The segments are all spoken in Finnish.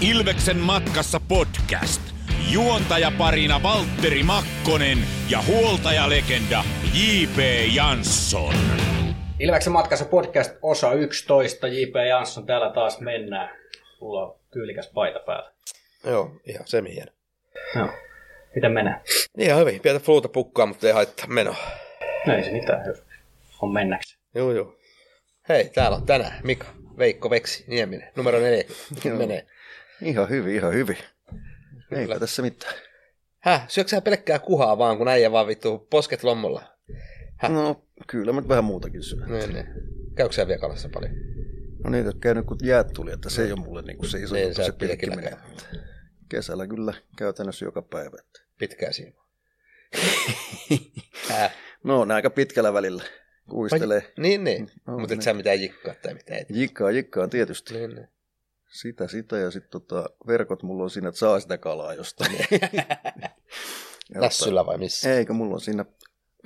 Ilveksen matkassa podcast. Juontajaparina Valtteri Makkonen ja huoltajalegenda J.P. Jansson. Ilveksen matkassa podcast osa 11. J.P. Jansson, täällä taas mennään. Mulla on tyylikäs paita päällä. Joo, ihan semi hieno. Joo. Miten menee? Ihan hyvin. Pientä fluuta pukkaa, mutta ei haittaa menoa. No ei se mitään, jos on mennäksi. Joo, joo. Hei, täällä on tänään Mika, Veikko, Veksi, Nieminen, numero neljä. Miten menee? Ihan hyvin, ihan hyvin. Kyllä. Eipä tässä mitään. Häh, syöksä sä pelkkää kuhaa vaan, kun äijä vaan vittu posket lommolla? Häh? No, kyllä mä vähän muutakin syön. Niin, niin. Käykö sä vielä kalassa paljon? No niitä on käynyt kun jäät tuli, että se ei ole mulle niin kuin se iso Niin, juttu, se pilkkiminen. Mutta Kesällä kyllä käytännössä joka päivä. Että. Pitkää siinä. No, ne aika pitkällä välillä. Kuistelee. Niin, niin. No, mutta et niin. sä mitään jikkaa tai mitään. Et. Jikkaa, jikkaa tietysti. Niin, niin. Sitä, sitä ja sitten tota, verkot mulla on siinä, että saa sitä kalaa jostain. Lässyllä vai missä? Eikö, mulla on siinä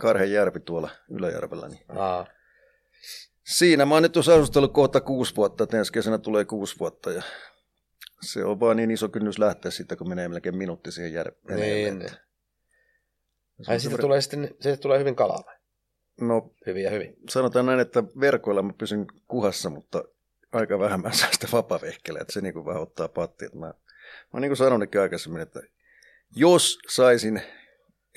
Karhen järvi tuolla Yläjärvellä. Niin. Aa, Siinä mä oon nyt tuossa asustellut kohta kuusi vuotta, että ensi kesänä tulee kuusi vuotta ja se on vaan niin iso kynnys lähteä siitä, kun menee melkein minuutti siihen järveen. niin. niin. Ai siitä tulee sitten, siitä tulee hyvin kalaa vai? No Hyvin ja hyvin. sanotaan näin, että verkoilla mä pysyn kuhassa, mutta aika vähän mä saan sitä vapavehkeleä, että se niin kuin vähän ottaa patti. Että mä, mä oon niin kuin sanonutkin aikaisemmin, että jos saisin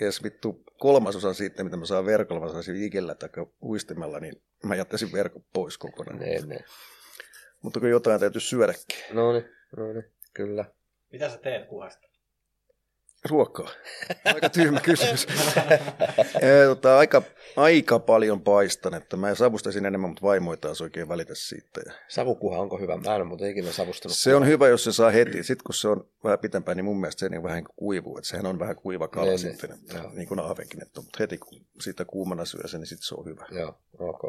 edes vittu kolmasosan siitä, mitä mä saan verkolla, mä saisin ikellä tai uistimella, niin mä jättäisin verkon pois kokonaan. Niin, niin. Mutta kun jotain täytyy syödäkin. No niin, no niin, kyllä. Mitä sä teet kuhasta? Ruokaa. Aika tyhmä kysymys. Tota, aika, aika paljon paistan, että mä savustaisin enemmän, mutta vaimo ei taas oikein välitä siitä. Savukuha onko hyvä? Mä en ole ikinä savustanut. se on hyvä, jos se saa heti. Sitten kun se on vähän pitempään, niin mun mielestä se niin vähän niin kuivuu. Että sehän on vähän kuiva kala Niin, sitten, niin. että, Joo. niin kuin ahvenkin. Että, mutta heti kun siitä kuumana syö sen, niin sitten se on hyvä. Joo, ok.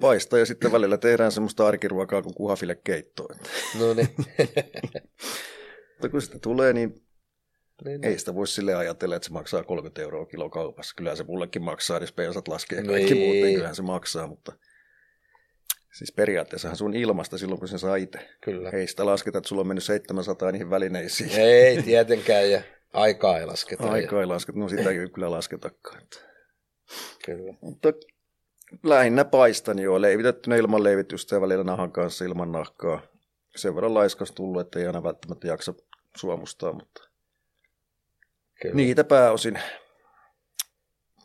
Paistaa ja sitten välillä tehdään semmoista arkiruokaa kuin kuhafille keittoa. No niin. Mutta kun sitä tulee, niin niin, Ei sitä voi sille ajatella, että se maksaa 30 euroa kilo kaupassa. Kyllä se mullekin maksaa, jos pensat laskee ja kaikki Niin. muut, niin kyllähän se maksaa, mutta siis periaatteessahan sun ilmasta silloin, kun sen saa itse. Kyllä. Ei sitä lasketa, että sulla on mennyt 700 niihin välineisiin. Ei tietenkään, ja aikaa ei lasketa. Aikaa ei lasketa, no sitä ei kyllä lasketakaan. Kyllä. Mutta lähinnä paistan joo, leivitettynä ilman leivitystä ja välillä nahan kanssa ilman nahkaa. Sen verran laiskas tullut, että ei aina välttämättä jaksa suomustaa, mutta kyllä. Niitä pääosin.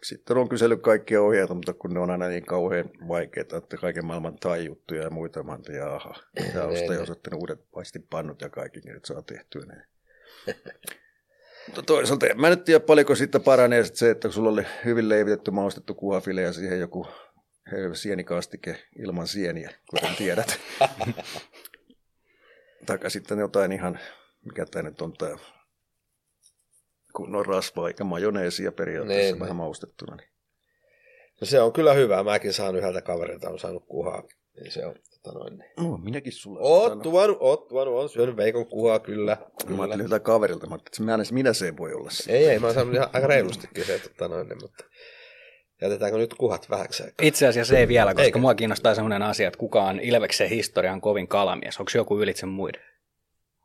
Sitten on kysellyt kaikkia ohjeita, mutta kun ne on aina niin kauhean vaikeita, että kaiken maailman tai-juttuja ja muita, mä ajattelin, jaha, pitää Niin, ostaa ja niin. osoittanut uudet paistipannut ja kaikki, niin että saa tehtyä ne. mutta toisaalta en mä nyt tiedä paljonko siitä paranee sit se, että kun sulla oli hyvin leivitetty, maustettu kuhafile ja siihen joku sienikastike ilman sieniä, kuten tiedät. Taikka sitten jotain ihan, mikä tämä nyt on tämä kunnon rasvaa eikä majoneesia periaatteessa Niin, niin, vähän niin. maustettuna. Niin. No se on kyllä hyvä. Mäkin saan yhdeltä kaverilta, on saanut kuhaa. Niin se on, tota noin, niin. No, minäkin sulla. Oot tuonut, oot tuonut, on syönyt veikon kuhaa, kyllä. Mä kyllä. ajattelin jotain kaverilta, mä ajattelin, että minä, minä se voi olla se. Ei, ei, mä oon saanut ihan aika reilustikin se, tota noin, niin, mutta jätetäänkö nyt kuhat vähäksi aikaa? Itse asiassa ei vielä, koska Eikä. mua kiinnostaa semmoinen asia, että kuka on Ilveksen historian kovin kalamies. Onko joku ylitse muiden?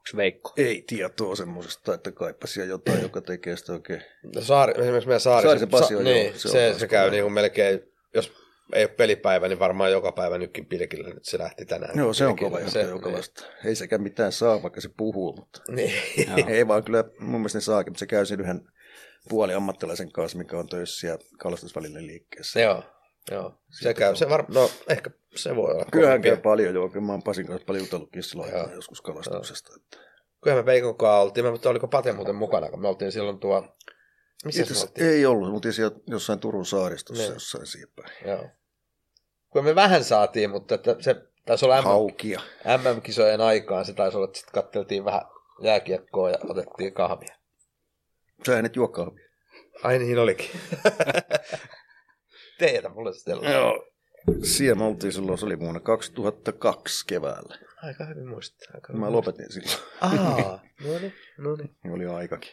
Onko Veikko? Ei tietoa semmoisesta, että kaipasia jotain, joka tekee sitä oikein. No saari, esimerkiksi meidän saari, Saarisen Pasi on, niin, joo, se se, on se, se käy niin kuin melkein, jos ei ole pelipäivä, niin varmaan joka päivä nytkin pilkillä, nyt se lähti tänään. Joo, se on Pilkillä. kova se, joka vasta. Ei sekään mitään saa, vaikka se puhuu, mutta Niin. Ei vaan kyllä mun mielestä ne saakin, mutta se käy siinä yhden puoli ammattilaisen kanssa, mikä on töissä siellä kalastusvälinen liikkeessä. joo, joo. Se käy, se var... no ehkä se voi olla. Kyllähän käy paljon, joo. Kyllä mä oon Pasin kanssa paljon jutellutkin silloin Joo. joskus kalastuksesta. Että. Kyllähän me Veikon kanssa oltiin, mutta oliko Pate muuten mukana, kun me oltiin silloin tuo, missä Itse ei ollut, mutta siellä jossain Turun saaristossa Niin. jossain siipäin. Joo. Kyllä me vähän saatiin, mutta että se taisi olla Haukia. MM-kisojen aikaan, se taisi olla, että sitten katteltiin vähän jääkiekkoa ja otettiin kahvia. Sähän et juo kahvia. Ai niin olikin. Teetä mulle sitten. Joo. Siellä me oltiin silloin, se oli vuonna 2002 keväällä. Aika hyvin muistaa. Aika hyvin Mä lopetin silloin. Aa, no niin, no niin. Niin oli aikakin.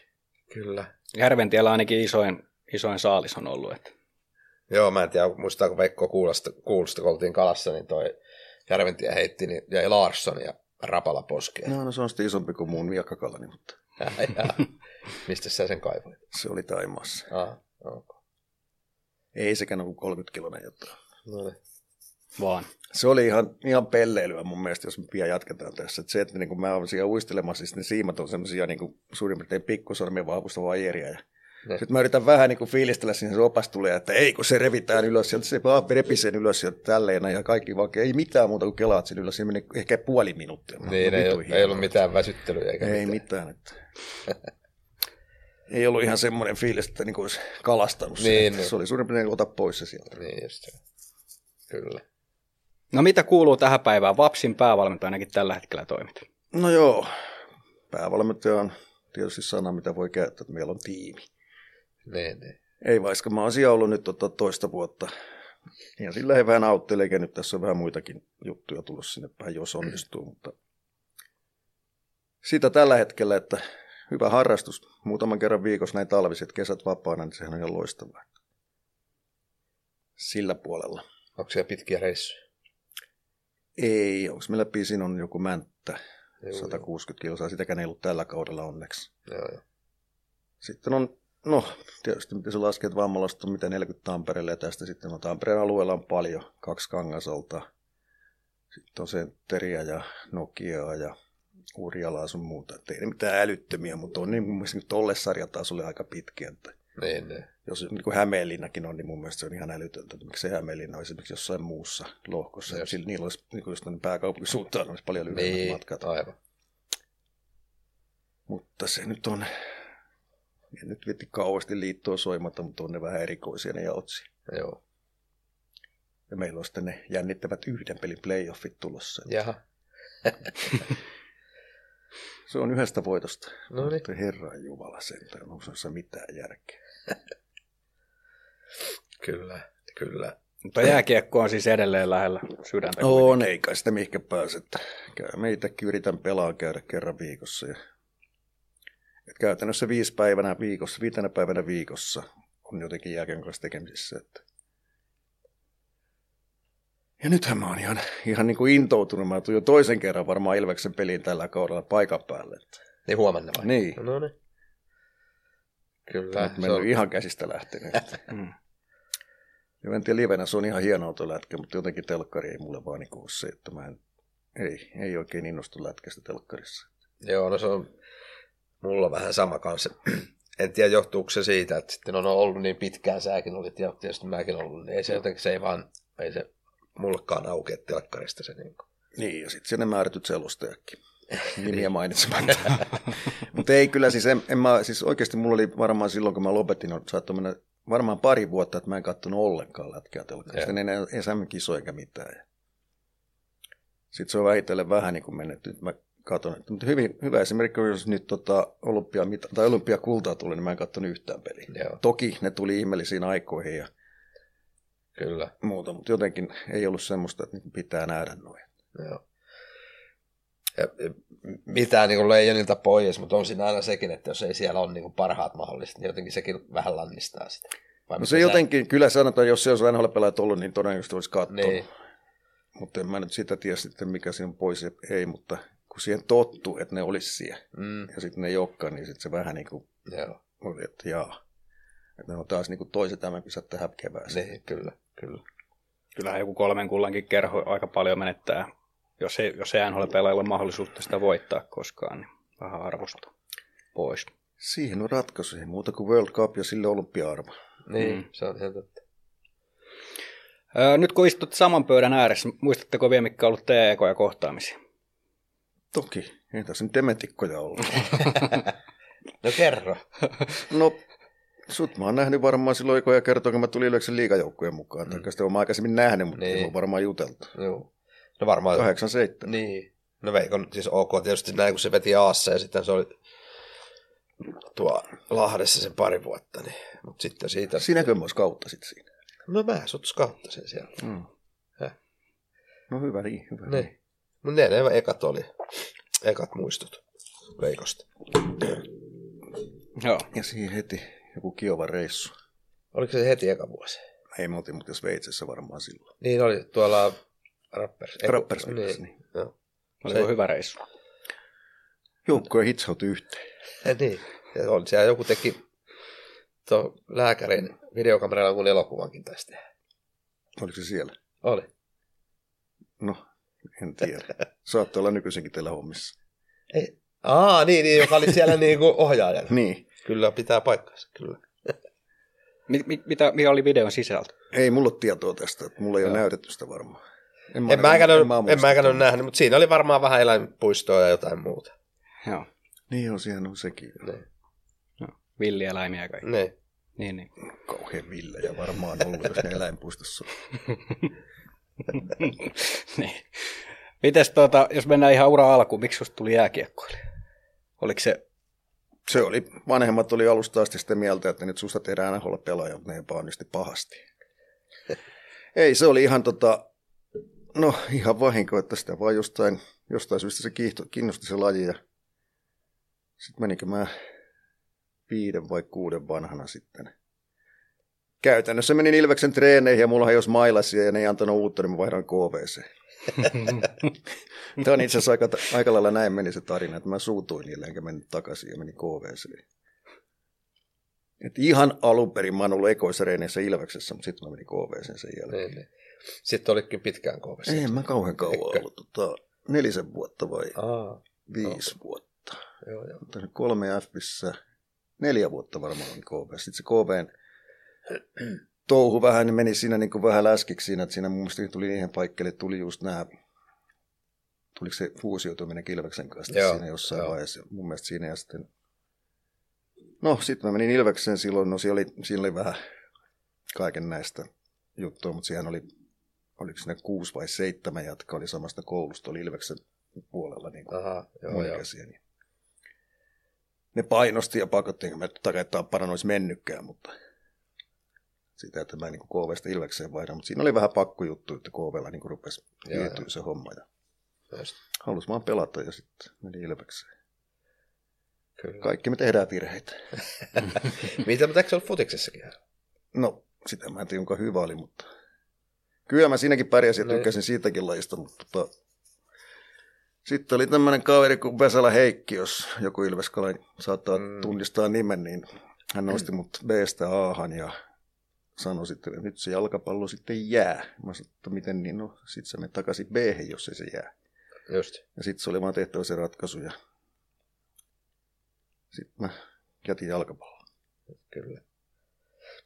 Kyllä. Järventiellä ainakin isoin, isoin saalis on ollut. Että. Joo, mä en tiedä, muistaako Veikko kuulosta, kuulosta kun oltiin kalassa, niin toi Järventie heitti, niin jäi Larsson ja rapala poskeen. No, no se on sitten isompi kuin mun miakkakalani, mutta Mistä sä sen kaivoit? se oli Taimaassa. Ah, okay. Ei sekään ollut 30 kilonen jotain. no niin. Vaan. Se oli ihan, ihan pelleilyä mun mielestä, jos me pian jatketaan tässä. Et se, että niin kun mä olen siellä uistelemassa, siis ne siimat on semmoisia niin suurin piirtein pikkusormien vahvusta vaijeria. Ja Ne. sitten mä yritän vähän niin kuin fiilistellä sinne se opas tulee, että ei kun se revitään ylös, sieltä se vaan repisee ylös sieltä tälleen ja kaikki vaan, ei mitään muuta kuin kelaat sen ylös, siinä meni ehkä puoli minuuttia. Niin, ei, ei ollut mitään väsyttelyä eikä Ei mitään. mitään. Että... ei ollut ihan semmoinen fiilis, että niin olisi kalastanut Niin, se. niin. Se oli suurin piirtein ota pois se sieltä. Niin just. Kyllä. No mitä kuuluu tähän päivään? Vapsin päävalmentajanakin tällä hetkellä toimit. No joo, päävalmentaja on tietysti sana, mitä voi käyttää, että meillä on tiimi. Niin, niin. Ei vaikka mä oon siellä ollut nyt tota toista vuotta. Ja sillä ei vähän auttelee, eikä nyt tässä on vähän muitakin juttuja tullut sinne päin, jos onnistuu. Mutta sitä tällä hetkellä, että hyvä harrastus. Muutaman kerran viikossa näin talviset kesät vapaana, niin sehän on ihan loistavaa. Sillä puolella. Onko siellä pitkiä reissuja? Ei, onko meillä pisin on joku mänttä, Joo, 160 kilsaa, sitäkään ei ollut tällä kaudella onneksi. Joo, joo. Sitten on, no tietysti miten se laskee, että vammalasta mitä 40 Tampereelle ja tästä sitten on Tampereen alueella on paljon, kaksi kangasalta. Sitten on Sentteriä ja Nokiaa ja Urjalaa sun muuta. Et ei ne mitään älyttömiä, mutta on niin mun mielestä tolle sarjatasolle aika pitkiä. Että Niin, niin. jos niin kuin Hämeenlinnakin on, niin mun mielestä se on ihan älytöntä. Että miksi se Hämeenlinna olisi esimerkiksi jossain muussa lohkossa. Just. Sillä, niillä olisi, niin kuin tänne pääkaupunkisuuntaan olisi paljon lyhyemmät Niin, matkat. aivan. Mutta se nyt on, en nyt vitti kauheasti liittoa soimatta, mutta on ne vähän erikoisia ne jaotsi. Joo. Ja meillä on sitten ne jännittävät yhden pelin playoffit tulossa. Jaha. Se on yhdestä voitosta. No niin. Mutta Herran Jumala sentään, onko se mitään järkeä? Kyllä, kyllä. Mutta jääkiekko on siis edelleen lähellä sydäntä. On, ei kai sitä mihinkä pääse. Käy- meitäkin yritän pelaa käydä kerran viikossa. Ja... Et käytännössä viisi päivänä viikossa, viitenä päivänä viikossa on jotenkin jälkeen kanssa tekemisissä. Että... Ja nythän mä oon ihan, ihan niin kuin intoutunut. Mä tuun jo toisen kerran varmaan Ilveksen peliin tällä kaudella paikan päälle. Että... Niin huomenna vai? Niin. No niin. Kyllä. Nyt se on, ihan käsistä lähtenyt. Mm. Ja en tiedä, livenä se on ihan hieno tuo lätkä, mutta jotenkin telkkari ei mulle vaan niin ole se, että mä en, ei, ei oikein innostu lätkästä telkkarissa. Joo, no se on mulla vähän sama kanssa. En tiedä, johtuuko se siitä, että sitten on ollut niin pitkään, säkin olit ja tietysti mäkin ollut, niin ei se jotenkin, se ei vaan, ei se mullekaan aukea telkkarista se niin kuin. Niin, ja sitten sinne määrätyt selostajakin. Nimiä mainitsematta. Mutta ei kyllä, siis, en, en mä, siis oikeasti mulla oli varmaan silloin, kun mä lopetin, on- saattoi mennä varmaan pari vuotta, että mä en katsonut ollenkaan lätkää telkkarista. En enää SM-kisoja eikä mitään. Sitten se on vähitellen vähän niin kuin mennyt. Nyt mä katson, mutta hyvin, hyvä esimerkki jos nyt tota, olympia, tai olympiakultaa tuli, niin mä en katsonut yhtään peliä. Joo, Toki ne tuli ihmeellisiin aikoihin ja kyllä. muuta, mutta jotenkin ei ollut semmoista, että niinku pitää nähdä noin. Joo. Ja, mitään niin leijonilta pois, mutta on siinä aina sekin, että jos ei siellä ole niin parhaat mahdolliset, niin jotenkin sekin vähän lannistaa sitä. Vai No se sä- jotenkin, kyllä sanotaan, jos se olisi NHL-pelaajat ollut, niin todennäköisesti olisi katsonut. Niin, Mutta en mä nyt sitä tiedä sitten, mikä siinä on pois ja ei, mutta kun siihen tottuu, että ne olisi siellä, mm, ja sitten ne ei olekaan, niin sitten se vähän niin kuin joo, oli, että jaa. Että ne on taas niin kuin toiset tämän kisat tähän kevääseen. niin, kyllä, kyllä. Kyllähän joku kolmen kullankin kerho aika paljon menettää, jos ei, jos ei NHL pelailla mahdollisuutta sitä voittaa koskaan, niin vähän arvosta pois. Siihen on ratkaisu, ei muuta kuin World Cup ja sille olympia-arvo. Niin, Mm. se on ihan totta. Öö, nyt kun istut saman pöydän ääressä, muistatteko vielä, mitkä on ollut teidän ekoja kohtaamisia? Toki, ei tässä nyt dementikkoja ollut. No kerro. No, sut mä oon nähnyt varmaan silloin ekoja kertoa, kun mä tulin Ilveksen liigajoukkueen mukaan. Mm. Tai sitä oon mä aikaisemmin nähnyt, mutta Niin. ei ole varmaan juteltu. Joo. No varmaan. 87. Niin. No Veikon, siis ok tietysti näin, kun se veti Aassa ja sitten se oli tuo Lahdessa sen pari vuotta, niin, mutta sitten siitä... Sinäkö mä kautta sit siinä? No mä sut skauttasin siellä. Mm. Häh? No hyvä niin, hyvä Niin. niin. Mutta ne, ne ekat oli, ekat muistot Veikosta. Joo. Ja siihen heti joku kiova reissu. Oliko se heti eka vuosi? Ei me oltiin Sveitsessä varmaan silloin. Niin oli tuolla Rappers. Eiku- Rappers, niin. niin. Joo. Oliko Se- hyvä reissu? Joukkoja hitsautui yhteen. niin. Ja on siellä joku teki tuon lääkärin videokameralla jonkun elokuvankin tästä. Oliko se siellä? Oli. No, en tiedä. Saatte olla nykyisenkin teillä hommissa. Ei. Aa, niin, niin, joka oli siellä niin kuin ohjaajana. Niin. Kyllä, pitää paikkansa, kyllä. Mit, mit, mitä, mikä oli videon sisältö? Ei mulla ole tietoa tästä, että mulla ei ole Joo. näytetty sitä varmaan. En mäkään ole, mä en mäkään ole tuota. nähnyt, mutta siinä oli varmaan vähän eläinpuistoa ja jotain muuta. Joo. Niin joo, siihen on sekin. Niin. Villieläimiä ja kaikki. Niin. Niin, niin. Kauhean villejä varmaan ollut, jos ne eläinpuistossa on. niin. Mites tuota, jos mennään ihan ura alkuun, miksi susta tuli jääkiekkoilija? Oliko se, Se oli, vanhemmat oli alusta asti sitä mieltä, että nyt susta tehdään NHL pelaaja, mutta ne epäonnisti pahasti. Ei, se oli ihan tota, no ihan vahinko, että sitä vaan jostain, jostain syystä se kiihto, kiinnosti se laji ja sitten menikö mä viiden vai kuuden vanhana sitten. Käytännössä menin Ilveksen treeneihin ja mulla jos mailasia ja ne ei antanut uutta, niin mä vaihdan KVC. Tämä on itse asiassa aika, aika lailla näin meni se tarina, että mä suutuin niille enkä mennyt takaisin ja menin KVC. Et ihan alun perin mä oon ollut ekoisreeneissä Ilveksessä, mutta sitten mä menin KVC sen jälkeen. niin, niin. Sitten olitkin pitkään kovassa. Ei mä kauhean kauan Eikö? ollut, tota, nelisen vuotta vai Aa, viisi vuotta. joo, joo. Mutta kolme Fissä, neljä vuotta varmaan olin KV. Sitten se KVn touhu vähän niin meni siinä niin kuin vähän läskiksi siinä, että siinä mun mielestä tuli niihin paikkeille, tuli just nämä, tuliko se fuusioituminen Kilveksen kanssa Joo, siinä jossain joo. vaiheessa. Mun mielestä siinä ja sitten, no sitten mä menin Ilvekseen silloin, no siinä oli, siinä oli vähän kaiken näistä juttua, mutta siihen oli, oliko siinä kuusi vai seitsemän jatka oli samasta koulusta, oli Ilveksen puolella niin kuin Aha, joo, mun joo. ikäisiä, niin ne painosti ja pakotti, enkä mä takia, että Tappara olisi mennytkään, mutta sitä, että mä en niin KVstä Ilvekseen vaihdan, mutta siinä oli vähän pakkojuttu, että KVlla niin rupesi Joo, hiityä se homma ja Just, vaan pelata ja sitten meni Ilvekseen. kyllä. Kaikki me tehdään virheitä. Mitä, mutta eikö se ollut futiksessakin? No, sitä mä en tiedä, onko hyvä oli, mutta kyllä mä siinäkin pärjäsin ja No- tykkäsin siitäkin lajista, mutta tota... sitten oli tämmöinen kaveri kuin Vesala Heikki, jos joku Ilveskala saattaa Mm. mm. tunnistaa nimen, niin hän nosti mut B-stä A-han ja sanoi sitten, että nyt se jalkapallo sitten jää. Mä sanoin, että miten niin, no sit se menee takaisin b jos ei se jää. Just. Ja sitten se oli vaan tehtävä se ratkaisu ja sitten mä jätin jalkapallon. Kyllä.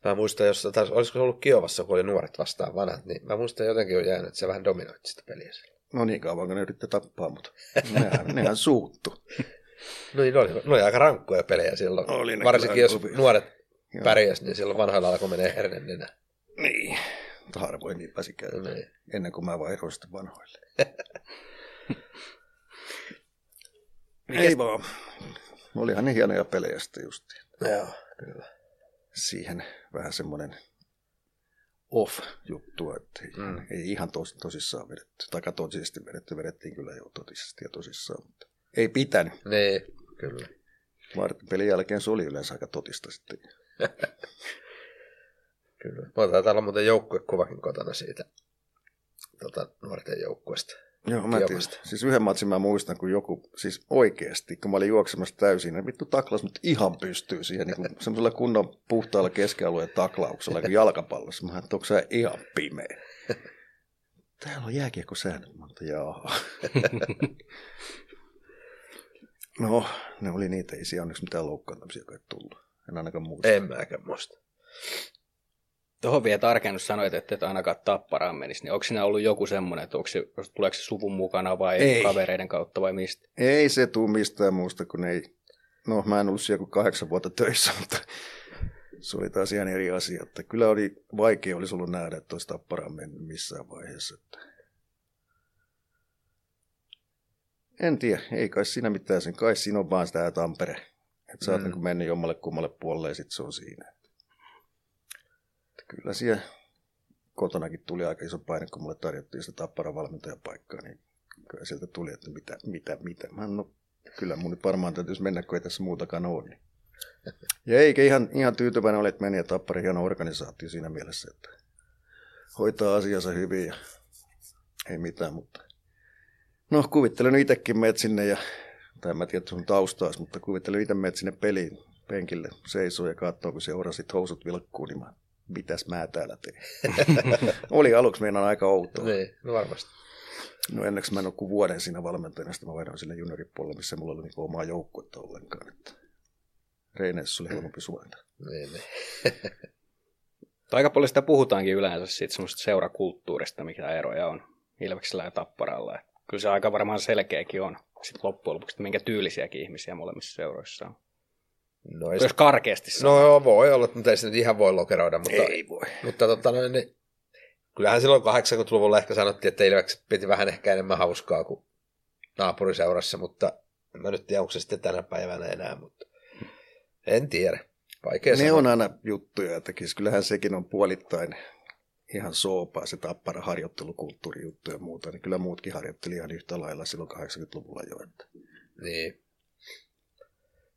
Mä muistan, jos taas, olisiko se ollut Kiovassa, kun oli nuoret vastaan vanhat, niin mä muistan jotenkin on jäänyt, että se vähän dominoitti sitä peliä siellä. No niin kauan, kun ne yritti tappaa, mutta nehän, nehän suuttu. No niin, ne oli, ne oli aika rankkoja pelejä silloin. Oli Varsinkin jos nuoret Joo. pärjäs, niin silloin vanhoilla alkoi menee hernen nenä. Niin. Mutta harvoin niin pääsi käymään. Niin. Ennen kuin mä vaihdoin sitten vanhoille. Ei vaan. Olihan ne hienoja pelejä sitten just. Joo, kyllä. Siihen vähän semmoinen off-juttu, että ei, Mm. mm. ei ihan tos, tosissaan vedetty. Tai totisesti vedetty, vedettiin kyllä jo totisesti ja tosissaan, mutta ei pitänyt. Niin, kyllä. Vartin pelin jälkeen se oli yleensä aika totista sitten. kyllä. Mä taitaa olla muuten joukkuekuvakin kotona siitä tota, nuorten joukkueesta. Joo, mä en tiedä. Kiovasta. Siis yhden matsin mä muistan, kun joku, siis oikeasti, kun mä olin juoksemassa täysin, niin vittu taklas mut ihan pystyy siihen niin semmoisella kunnon puhtaalla keskialueen taklauksella, kuin jalkapallossa. Mä ajattelin, että onko sä ihan pimeä? Täällä on jääkiekkosäännöt, mä ajattelin, jaa. No, ne oli niitä, ei siellä onneksi mitään loukkaantumisia kai tullut. En ainakaan muista. En mäkään muista. Tuohon vielä tarkennus sanoit, että et ainakaan tapparaan menisi, niin onko siinä ollut joku semmoinen, että onko se, tuleeko se suvun mukana vai Ei. kavereiden kautta vai mistä? Ei se tuu mistään muusta, kun ei... No, mä en ollut siellä kuin kahdeksan vuotta töissä, mutta se oli taas ihan eri asia. Että kyllä oli vaikea olisi ollut nähdä, että olisi tapparaan mennyt missään vaiheessa. Että... En tiedä, ei kai siinä mitään sen. Kai siinä on vaan sitä Tampere. Että sä oot Mm. niin mennyt jommalle kummalle puolelle ja sitten se on siinä. Että kyllä siellä kotonakin tuli aika iso paine, kun mulle tarjottiin sitä tapparan valmentajapaikkaa, niin kyllä sieltä tuli, että mitä, mitä, mitä. Mä no, kyllä mun nyt varmaan täytyisi mennä, kun ei tässä muutakaan ole. Niin. Ja eikä ihan, ihan tyytyväinen ole, että meni ja tappari hieno organisaatio siinä mielessä, että hoitaa asiansa hyvin ja ei mitään, mutta No kuvittelen itsekin meet sinne ja, tai en mä tiedä sun taustaas, mutta kuvittelen itse meet sinne peliin penkille seisoo ja katsoo, kun se orasit housut vilkkuu, niin mä, mitäs mä täällä teen. Oli aluksi meidän aika outoa. Niin, no varmasti. No enneksi mä en ole kuin vuoden siinä valmentajana, sitten mä vaihdoin sinne junioripuolelle, missä mulla oli niin omaa joukkuetta ollenkaan. Että Reineissä oli helpompi suojata. Niin, niin. Aika paljon sitä puhutaankin yleensä siitä semmoista seurakulttuurista, mikä eroja on Ilveksellä ja Tapparalla. Et kyllä se aika varmaan selkeäkin on sitten loppujen lopuksi, että minkä tyylisiäkin ihmisiä molemmissa seuroissa on. No, ei Jos karkeasti sanoo. no joo, voi olla, mutta ei se nyt ihan voi lokeroida. Mutta, Ei voi. Mutta tota, no, niin, kyllähän silloin 80-luvulla ehkä sanottiin, että Ilvekset piti vähän ehkä enemmän hauskaa kuin naapuriseurassa, mutta en mä nyt tiedä, onko se sitten tänä päivänä enää, mutta en tiedä. Vaikea Ne sanoa. on aina juttuja, että kyllähän sekin on puolittain ihan soopaa, se tappara harjoittelukulttuurijuttu ja muuta, niin kyllä muutkin harjoitteli ihan yhtä lailla silloin 80-luvulla jo. Että. Niin.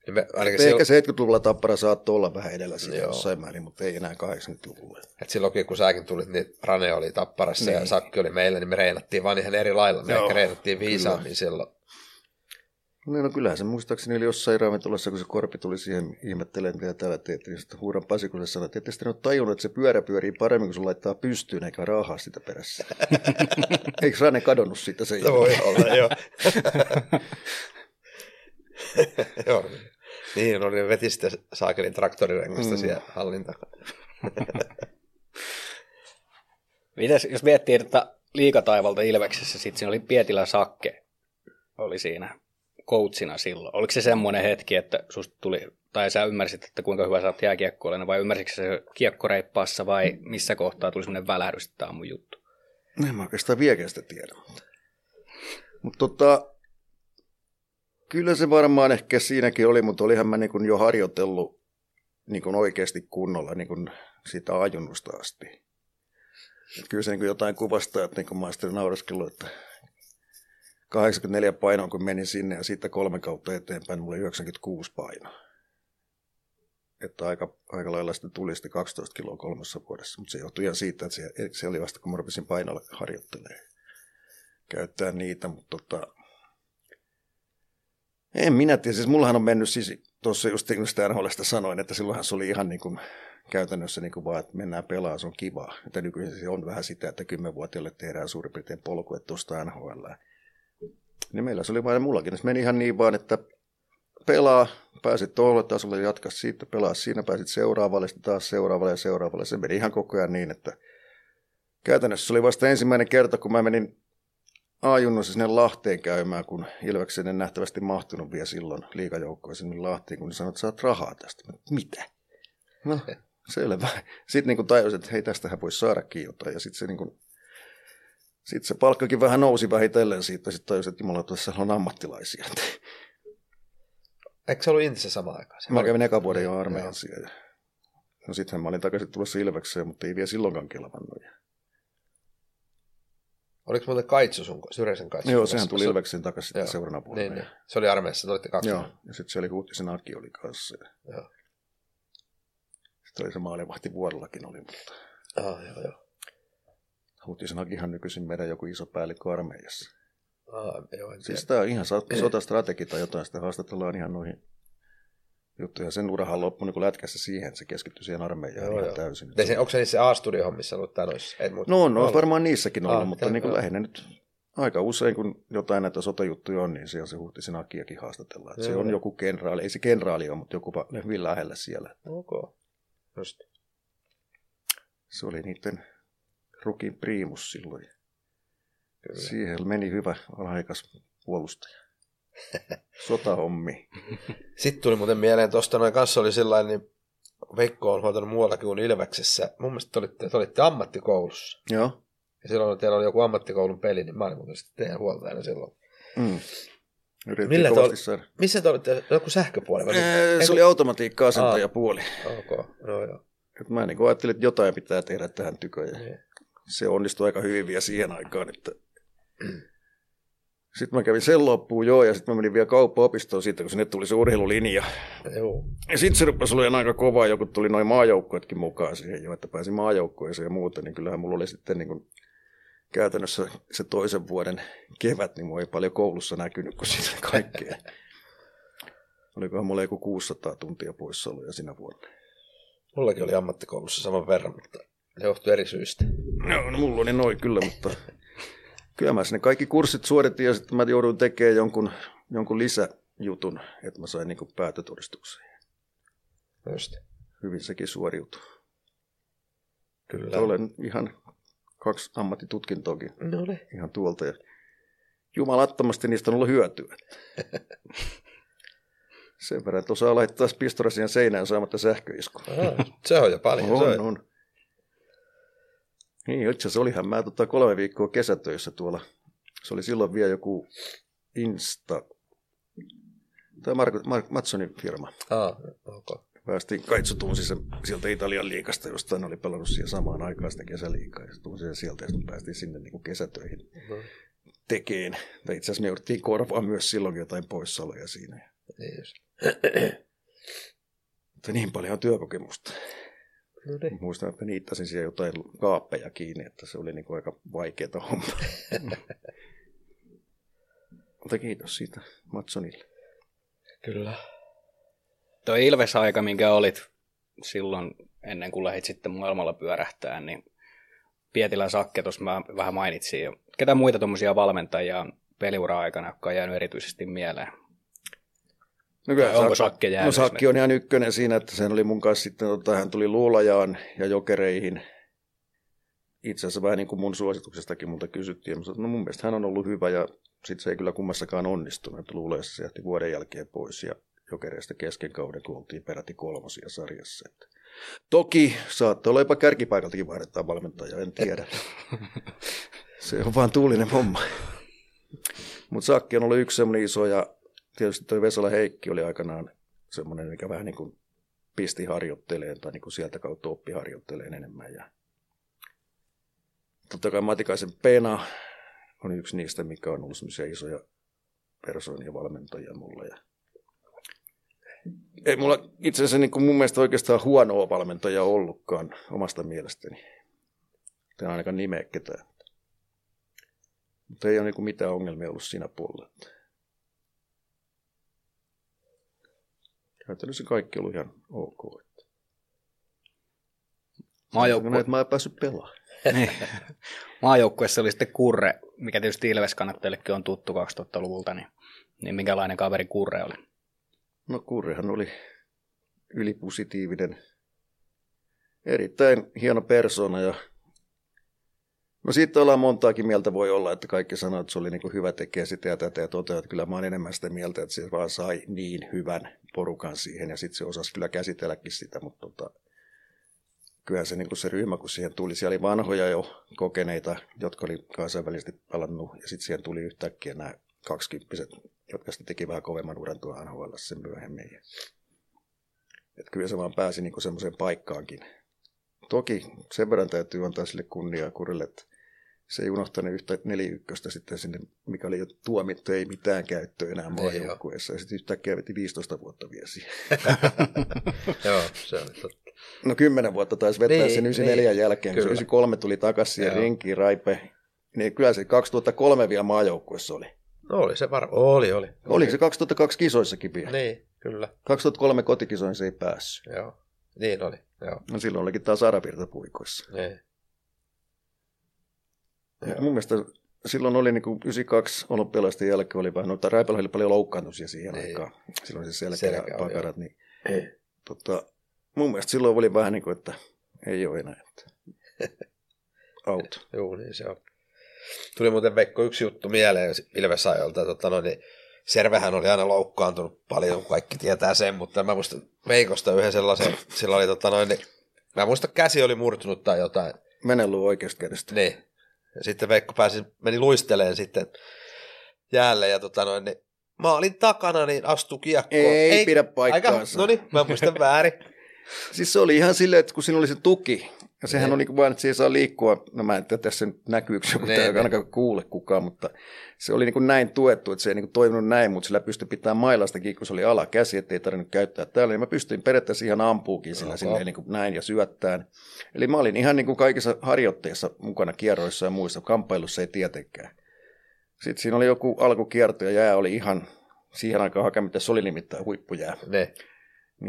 Niin me, ainakin Ehkä silloin, 70-luvulla tappara saattoi olla vähän edellä siinä Joo. jossain määrin, mutta ei enää 80-luvulla. että silloinkin kun säkin tulit, niin Rane oli tapparassa niin. ja Niin. Sakki oli meillä, niin me reenattiin vaan ihan eri lailla. Me Joo, ehkä reenattiin kyllä. viisaammin silloin. No, no kyllähän se muistaakseni oli jossain ravintolassa, kun se korpi tuli siihen ihmettelemään, mitä täällä teette, niin sitten huuran Pasi, kun se sanoi, että ette sitten ole tajunnut, että se pyörä pyörii paremmin, kun se laittaa pystyyn, eikä rahaa sitä perässä. Eikö Rane kadonnut siitä Se voi olla, joo. joo. Niin, no niin veti sitten saakelin traktorirengasta mm. siellä hallin takana. Mites, jos miettii, että liikataivalta Ilveksessä, sitten siinä oli Pietilä Sakke, oli siinä coachina silloin. Oliko se semmoinen hetki, että susta tuli, tai sä ymmärsit, että kuinka hyvä sä oot jääkiekkoilija, vai ymmärsitkö se kiekkoreippaassa, vai missä kohtaa tuli semmoinen välähdys, että tämä on mun juttu? En mä oikeastaan vieläkään sitä tiedä. Mutta, tota, kyllä se varmaan ehkä siinäkin oli, mutta olihan mä niin jo harjoitellut niin oikeasti kunnolla niin siitä ajunnusta asti. Et kyllä se niin jotain kuvastaa, että niin mä sitten että 84 painoa kun menin sinne ja siitä kolme kautta eteenpäin, mulla oli 96 painoa. Että aika, aika lailla sitten tuli sitten 12 kiloa kolmessa vuodessa, mutta se johtui ihan siitä, että se, se oli vasta kun mä rupesin painolla harjoittelemaan käyttää niitä, mutta tota, en minä tiedä, siis mullahan on mennyt siis tuossa just niin kuin sitä NHLstä sanoin, että silloinhan se oli ihan niin kuin käytännössä niin kuin vaan, että mennään pelaamaan, se on kivaa. Että nykyisin se on vähän sitä, että kymmenvuotiaille tehdään suurin piirtein polku, että tuosta NHL. Niin meillä se oli vain mullakin, se meni ihan niin vaan, että pelaa, pääsit tuolle tasolle, jatka siitä, pelaa siinä, pääsit seuraavalle, sitten taas seuraavalle ja seuraavalle. Se meni ihan koko ajan niin, että käytännössä se oli vasta ensimmäinen kerta, kun mä menin A-junnoissa sinne Lahteen käymään, kun Ilveksen en nähtävästi mahtunut vielä silloin liikajoukkoon sinne Lahteen, kun ne sanoivat, että saat rahaa tästä. Mä, Mitä? No, selvä. Sitten niin tajusin, että hei, tästähän voisi saadakin jotain. Ja sitten se, niin kuin, sit se palkkakin vähän nousi vähitellen siitä. Sitten tajusin, että jumala, tässä on ammattilaisia. Eikö se ollut Intissä samaan aikaan? Mä kävin eka vuoden jo armeijan siellä. No sittenhän mä olin takaisin tulossa Ilvekseen, mutta ei vielä silloinkaan kelvannut. Oliko muuten Kaitsu sun, Syreisen Kaitsu? Joo, sehän tuli Se- Ilvekseen takaisin sitten seuraavana puolella. Niin, niin. Se oli armeijassa, te olitte kaksi. Joo, ja sitten se oli Huhtisen Aki oli kanssa. Joo. Sitten oli se maalivahti vuodellakin oli, mutta Ah, joo, joo. Huhtisen Akihan nykyisin meidän joku iso päällikkö armeijassa. Ah, joo, en Siis tämä on ihan so- sotastrategi tai jotain, sitä haastatellaan ihan noihin juttuja. Sen urahan loppui niin lätkässä siihen, että se keskittyi siihen armeijaan Joo, ihan joo. täysin. Se, onko se niissä A-studio-hommissa ollut tai noissa? En muista. No on, on varmaan niissäkin ollut, Ah, mutta niin kuin lähinnä nyt aika usein, kun jotain näitä sotajuttuja on, niin siellä se Huhtisen Akiakin haastatellaan. Että se on joku kenraali, ei se kenraali ole, mutta joku hyvin lähellä siellä. Ok. Just. Se oli niiden rukin priimus silloin. Kyllä. Siihen meni hyvä alhaikas puolustaja. Sotahommi. Sitten tuli muuten mieleen, tuosta noin kanssa oli sellainen, niin Veikko on hoitanut muuallakin kuin Ilveksessä. Mun mielestä te olitte, te olitte ammattikoulussa. Joo. Ja silloin teillä oli joku ammattikoulun peli, niin mä olin muuten sitten teidän huoltajana silloin. Mm. Millä te saada. Missä te olitte? Joku sähköpuoli? vai? Ei Se oli automatiikka-asentajapuoli. Ok, joo joo. Et mä niin ajattelin, että jotain pitää tehdä tähän tyköön. Niin. Se onnistui aika hyvin vielä siihen aikaan. Että... Sitten mä kävin sen loppuun joo, ja sitten mä menin vielä kauppa-opistoon siitä, kun sinne tuli se urheilulinja. Joo. Ja sitten se rupesi olemaan aika kovaa, joku tuli noin maajoukkoetkin mukaan siihen jo, että pääsin maajoukkoeseen ja muuta, niin kyllähän mulla oli sitten niin kuin käytännössä se toisen vuoden kevät, niin mua ei paljon koulussa näkynyt, kun siinä oli kaikkea. Olikohan mulla joku 600 tuntia poissaoloja sinä vuonna. Mullakin oli ammattikoulussa saman verran, mutta se johtui eri syistä. No, no mulla oli noin kyllä, mutta kyllä mä sinne kaikki kurssit suoritin ja sitten mä jouduin tekemään jonkun, jonkun lisäjutun, että mä sain niin päätötodistuksen. Just. Hyvin sekin suoriutui. Kyllä. Olen ihan kaksi ammattitutkintoakin No niin. ihan tuolta ja jumalattomasti niistä on ollut hyötyä. Sen verran, että osaa laittaa pistorasian seinään saamatta sähköiskua. Ah, se on jo paljon. se On, on. Niin, itse asiassa olihan mä tota kolme viikkoa kesätöissä tuolla. Se oli silloin vielä joku Insta, tai Marko, Mark, Matsonin firma. Ah, okay. Päästiin, Kaitsu tunsi sen sieltä Italian liikasta, jostain oli pelannut siihen samaan aikaan sitä kesäliikaa. Ja sen sieltä ja sitten päästiin sinne niin kuin kesätöihin No, tekeen. Tai itse asiassa me jouduttiin korvaa myös silloin jotain poissaoloja siinä. niin. Mutta niin paljon työkokemusta. No niin. Muistan, että niittasin siellä jotain kaappeja kiinni, että se oli niin kuin aika vaikeaa homma. Mutta kiitos siitä Matsonille. Kyllä. Tuo Ilves-aika, minkä olit silloin ennen kuin lähdit sitten maailmalla pyörähtää, niin Pietilän Sakke tuossa mä vähän mainitsin jo. Ketä muita tuommoisia valmentajia on peliura-aikana, jotka on jäänyt erityisesti mieleen? No Tai onko Sak- Sakke jäänyt No Sakki on ihan ykkönen siinä, että sehän oli mun kanssa sitten, tota, hän tuli Luulajaan ja Jokereihin. Itse asiassa vähän niin kuin mun suosituksestakin multa kysyttiin. Mä sanoin, no mun mielestä hän on ollut hyvä ja sitten se ei kyllä kummassakaan onnistunut. Että Luulajassa se jähti vuoden jälkeen pois ja Jokereista kesken kauden, kun oltiin peräti kolmosia sarjassa. Että toki saattoi olla jopa kärkipaikaltakin vaihdetaan valmentajaa, en tiedä. se on vaan tuulinen homma. Mutta Sakki on ollut yksi semmoinen iso ja tietysti tuo Vesala Heikki oli aikanaan semmoinen, mikä vähän niin kuin pisti harjoitteleen tai niin kuin sieltä kautta oppi harjoitteleen enemmän. Ja totta kai Matikaisen Pena on yksi niistä, mikä on ollut semmoisia isoja persoonia valmentajia mulla. Ja ei mulla itse asiassa niin kuin mun mielestä oikeastaan huonoa valmentajaa ollutkaan omasta mielestäni. En ainakaan nimeä ketään. Mutta ei ole niin kuin mitään ongelmia ollut siinä puolella. Käytännössä kaikki oli ihan ok. Maajoukkue, Että mä en päässyt pelaamaan. niin. Maajoukkueessa oli sitten Kurre, mikä tietysti Ilves-kannattajillekin on tuttu 2000-luvulta, niin, niin minkälainen kaveri Kurre oli? No Kurrehan oli ylipositiivinen, erittäin hieno persona ja No siitä ollaan montaakin mieltä voi olla, että kaikki sanoo, että se oli niin hyvä tekee sitä ja tätä ja toteaa, että kyllä mä oon enemmän sitä mieltä, että se vaan sai niin hyvän porukan siihen ja sitten se osasi kyllä käsitelläkin sitä, mutta tota, kyllähän se, niin kuin se ryhmä, kun siihen tuli, siellä oli vanhoja jo kokeneita, jotka oli kansainvälisesti palannut ja sitten siihen tuli yhtäkkiä nämä kaksikymppiset, jotka sitten teki vähän kovemman uran tuon NHL sen myöhemmin. Että kyllä se vaan pääsi niin semmoiseen paikkaankin. Toki sen verran täytyy antaa sille kunniaa kurille, että se ei unohtanut yhtä neliykköstä sitten sinne, mikä oli jo tuomittu, ei mitään käyttöä enää maajoukkueessa. Ja sitten yhtäkkiä veti 15 vuotta vielä siihen. Joo, se on totta. No 10 vuotta taisi vetää Niin, sen 94 niin, jälkeen, kun se kyllä. 93 tuli takaisin Joo. rinkiin, raipe. Niin kyllä se 2003 vielä maajoukkueessa oli. No oli se varmaan. Oli, oli. Oliko se 2002 kisoissakin vielä? Niin, kyllä. 2003 kotikisoin se ei päässyt. Joo. Niin oli, joo. No silloin olikin taas Aravirta puikoissa. Niin. Joo. Mun mielestä silloin oli niin kuin 92 olympialaisten jälkeen oli vähän, mutta Raipalla oli paljon loukkaantumisia siihen Niin. aikaan. Silloin se Selkä selkeä oli, pakarat, niin Niin. tota, mun mielestä silloin oli vähän niin kuin, että ei ole enää. Että out. Joo, niin se on. Tuli muuten Veikko yksi juttu mieleen Ilves-ajolta. Tota, no, niin Servehän oli aina loukkaantunut paljon, kaikki tietää sen, mutta mä muistan Veikosta yhden sellaisen, sillä oli tota noin, niin, mä muistan käsi oli murtunut tai jotain. Menellut oikeasta kädestä. Niin. Ja sitten Veikko pääsi, meni luisteleen sitten jäälle ja tota noin, niin mä olin takana, niin astui kiekkoon. Ei pidä paikkaansa. No niin, mä muistan väärin. Siis se oli ihan silleen, että kun siinä oli se tuki, Ja sehän on niin kuin vain, että ei saa liikkua, no mä en tiedä tässä nyt näkyykö joku, Ne, tämä ei ne. ainakaan kuule kukaan, mutta se oli niin kuin näin tuettu, että se ei niin kuin toiminut näin, mutta sillä pystyi pitämään mailastakin, kun se oli alakäsi, ettei tarvinnut käyttää täällä, niin mä pystyin periaatteessa ihan ampuukin sillä Oho. silleen niin kuin näin ja syöttään. Eli mä olin ihan niin kuin kaikissa harjoitteissa mukana kierroissa ja muissa, kamppailussa ei tietenkään. Sitten siinä oli joku alkukierto ja jää oli ihan siihen aikaan hakea, mitä se oli nimittäin huippujää. Ne.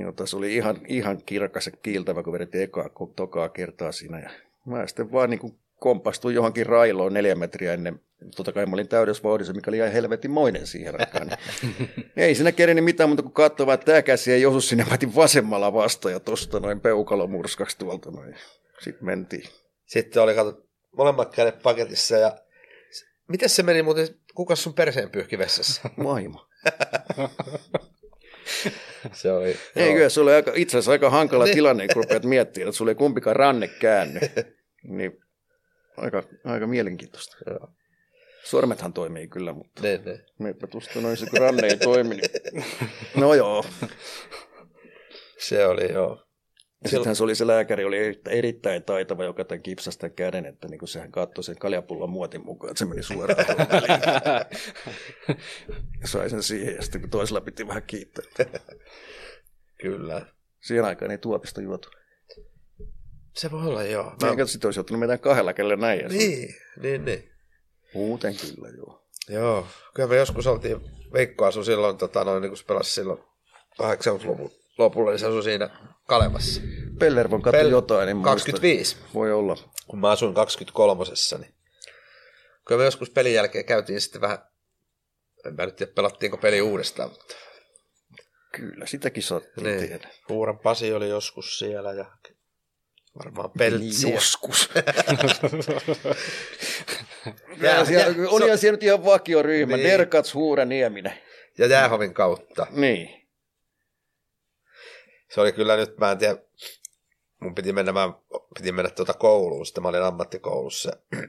Tota, se oli ihan, ihan kirkas ja kiiltävä, kun vedettiin ekaa, tokaa kertaa siinä. Ja mä sitten vaan niin kuin kompastuin johonkin railoon neljä metriä ennen. Totta kai mä olin täydessä vauhdissa, mikä oli ihan helvetin moinen siihen aikaan. Niin ei siinä kerennyt mitään muuta kuin katsoa, vaan, että tämä käsi ei osu sinne. Mä otin vasemmalla vasta ja tosta noin peukalo murskaksi tuolta noin. Sitten mentiin. Sitten oli kato, molemmat kädet paketissa ja miten se meni muuten, kuka sun perseen pyyhki vessassa? Vaimo. Se oli, Ei kyllä, se oli aika, itse asiassa aika hankala tilanne, kun rupeat miettimään, että sulla ei kumpikaan ranne käänny. Niin aika, aika mielenkiintoista. Joo. Sormethan toimii kyllä, mutta Ne, ne. meipä tuosta noin kun ranne ei toimi. Niin... No joo. Se oli joo. Ja sittenhän se oli se lääkäri, oli erittäin, taitava, joka tämän kipsasi tämän käden, että niin kuin sehän katsoi sen kaljapullon muotin mukaan, että se meni suoraan tuohon väliin. Ja sai sen siihen, ja sitten toisella piti vähän kiittää. Kyllä. Siihen aikaan ei tuopista juotu. Se voi olla joo. Mä en sitten olisi ottanut meidän kahdella kelle näin. Niin, niin, niin. Muuten kyllä, joo. Joo, kyllä me joskus oltiin, Veikko asui silloin, tota, noin, niin kun se pelasi silloin 80-luvun lopulla, niin se asui siinä Kalevassa. Pellervon katsoi Pel- jotain, niin muista. 25, Voi olla. kun mä asuin 23 niin kyllä me joskus pelin jälkeen käytiin sitten vähän, en mä nyt tiedä pelattiinko peli uudestaan, mutta Kyllä, sitäkin saattiin niin. tehdä. Puuran Pasi oli joskus siellä ja varmaan peltsiä. Joskus. Jää- Ja, siellä, jää- on se- ihan siellä nyt ihan vakioryhmä, Niin. Derkats, Huura, Nieminen. Ja Jäähovin kautta. Niin. Se oli kyllä nyt, mä en tiedä, mun piti mennä, mä piti mennä tuota kouluun, sitten mä olin ammattikoulussa.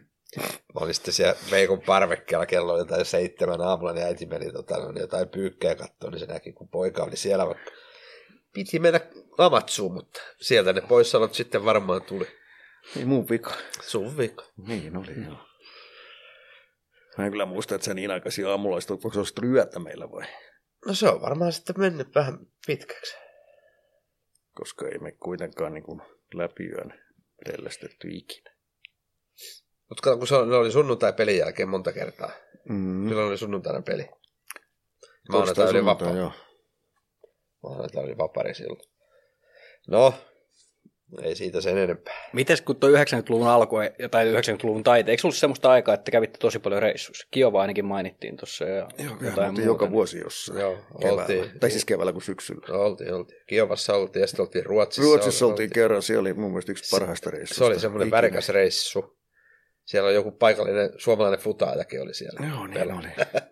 Mä olin sitten siellä Veikon parvekkeella, kello oli jotain seitsemän aamulla, niin äiti meni tota, no, niin jotain pyykkää katsoa, niin se näki, kun poika oli siellä. Piti mennä Amatsuun, mutta sieltä ne poissaolot sitten varmaan tuli. Niin mun vika. Sun vika. Niin oli, joo. Mä en kyllä muista, että sä niin aikaisin aamulla olisit, onko se olisi yötä meillä vai? No se on varmaan sitten mennyt vähän pitkäksi. Koska ei me kuitenkaan niin kuin läpi yön rellästetty ikinä. Mutta kun se oli, sunnuntai pelin jälkeen monta kertaa. Mm. Silloin oli sunnuntaina peli. Maanantai oli vapaa. joo. Maanantai oli vapari silloin. No, ei siitä sen enempää. Mites kun tuo 90-luvun alku tai 90-luvun taite, eikö ollut semmoista aikaa, että kävitte tosi paljon reissuissa? Kiova ainakin mainittiin tuossa ja Joo, jotain oltiin joka muuta. vuosi jossain. Joo, keväällä. oltiin. Tai siis keväällä kuin syksyllä. No, oltiin, oltiin. Kiovassa oltiin ja sitten oltiin Ruotsissa. Ruotsissa oltiin kerran, siellä oli mun mielestä yksi parhaista reissuista. Se oli semmoinen ikinä. värikäs reissu. Siellä oli joku paikallinen suomalainen futaajakin oli siellä. Joo, niin oli.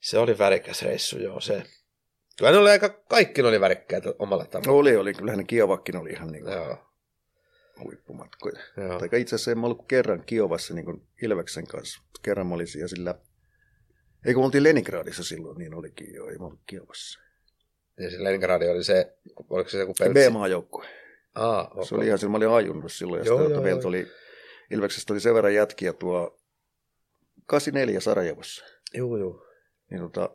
Se oli värikäs reissu, joo se. Kyllä ne oli aika, kaikki ne oli värikkäitä omalla tavalla. Oli, oli. Kyllähän ne Kiovakin oli ihan niin kuin Joo, huippumatkoja. joo. Tai itse asiassa en mä ollut kerran Kiovassa niin kuin Ilveksen kanssa. Kerran mä olin siellä sillä... Ei kun oltiin Leningradissa silloin, niin olikin jo. Ei mä ollut Kiovassa. Ja se Leningradi oli se, oliko se joku peltsi? B-maajoukkue. Aa, okay. Se oli ihan mä olin ajunnut silloin. Ja Joo, sitten joo, meiltä joo. oli, Ilveksestä oli sen verran jätkiä tuo 84 Sarajevossa. Juu, juu. Niin tota,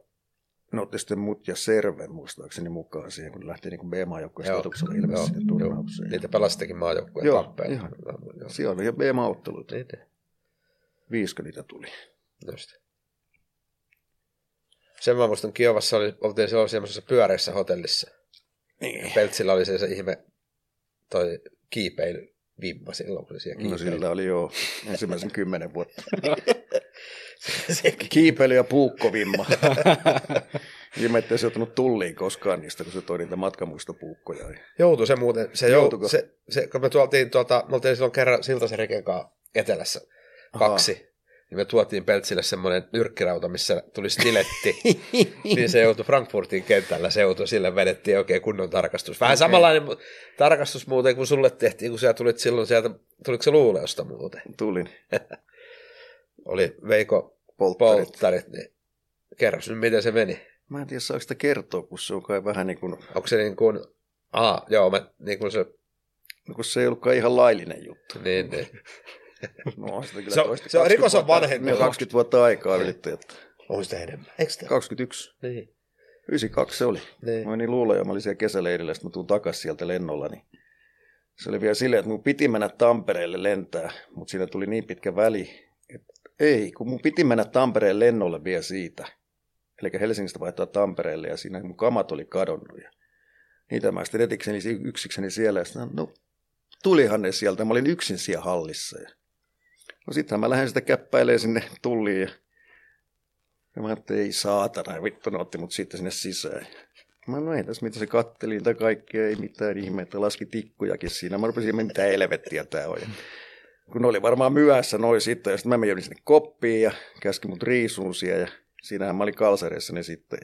ne otti sitten mut ja Serven muistaakseni mukaan siihen, kun lähti niin joo, sinne joo. turnaukseen. Niitä pelasistakin maajoukkueen Joo, tappeella. ihan. Joo, Siellä oli ihan B-maaotteluita. Niin, niin. Viisikö niitä tuli? Just. Sen mä muistan, Kiovassa oli, oltiin silloin semmoisessa pyöreissä hotellissa. Niin. Peltsillä oli se, se ihme toi kiipeilyvimma silloin, kun se siellä No kiipeili. sillä oli jo ensimmäisen kymmenen vuotta. Kiipeily ja puukkovimma. Ihme, ettei se ottanut tulliin koskaan niistä, kun se toi niitä matkamuistopuukkoja. Joutui se muuten, se, Joutuiko? jou, se, se, kun me tuoltiin, tuota, me oltiin silloin kerran Siltasen kanssa etelässä kaksi, niin me tuotiin Peltsille semmoinen nyrkkirauta, missä tuli stiletti, niin se joutui Frankfurtin kentällä, se joutui, sille vedettiin oikein kunnon tarkastus. Vähän okay. samanlainen tarkastus muuten kuin sulle tehtiin, kun sä tulit silloin sieltä, tuliko se luuleosta muuten? Tulin. Oli Veiko Polttarit. polttarit, niin kerros nyt, miten se meni. Mä en tiedä, saako sitä kertoa, kun se on kai vähän niin kuin... Onko se niin kuin, aa, joo, mä, niin kuin se No kun se ei ollutkaan ihan laillinen juttu. Niin, niin. No, sitä kyllä Se on- toista se on 20 rikos on vanhentunut. niin, 20 vuotta aikaa ylitti, että On sitä enemmän. Eikö sitä? 21. Niin. 92 se oli. Niin. Mä menin luulla ja mä olin siellä kesäleirillä, sitten mä tuun takaisin sieltä lennolla, niin se oli vielä silleen, että mun piti mennä Tampereelle lentää, mutta siinä tuli niin pitkä väli, että ei, kun mun piti mennä Tampereen lennolle vielä siitä. Eli Helsingistä vaihtaa Tampereelle ja siinä mun kamat oli kadonnut. Ja niitä mä sitten etikseni yksikseni siellä ja sitten, no tulihan ne sieltä, mä olin yksin siellä hallissa. Ja, no sittenhän mä lähden sitä käppäilemään sinne tulliin ja ja mä ajattelin, ei saatana, vittu ne otti mut sitten sinne sisään. Mä no ei tässä mitä se katteli niitä kaikkea, ei mitään ihmettä, laski tikkujakin siinä. Mä rupesin, mitä helvettiä tää on. Kun oli varmaan myöhässä noin sitten, ja sitten mä menin sinne koppiin ja käski mut riisuun siellä, ja siinähän mä olin kalsareissa ne sitten.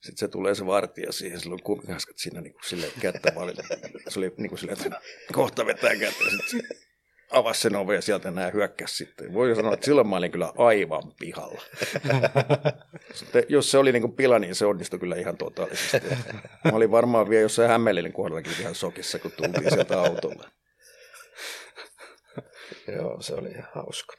Sitten se tulee se vartija siihen, sillä on kumikaskat siinä niin kuin silleen kättä valille. Se oli niin kuin silleen, että kohta vetää kättä. Ja sitten avasi sen oven ja sieltä nämä hyökkäsi sitten. Voi sanoa, että silloin mä olin kyllä aivan pihalla. Sitten, jos se oli niin kuin pila, niin se onnistui kyllä ihan totaalisesti. Mä olin varmaan vielä jossain Hämeenlinnan kohdallakin ihan sokissa, kun tultiin sieltä autolla. Joo, se oli ihan hauska.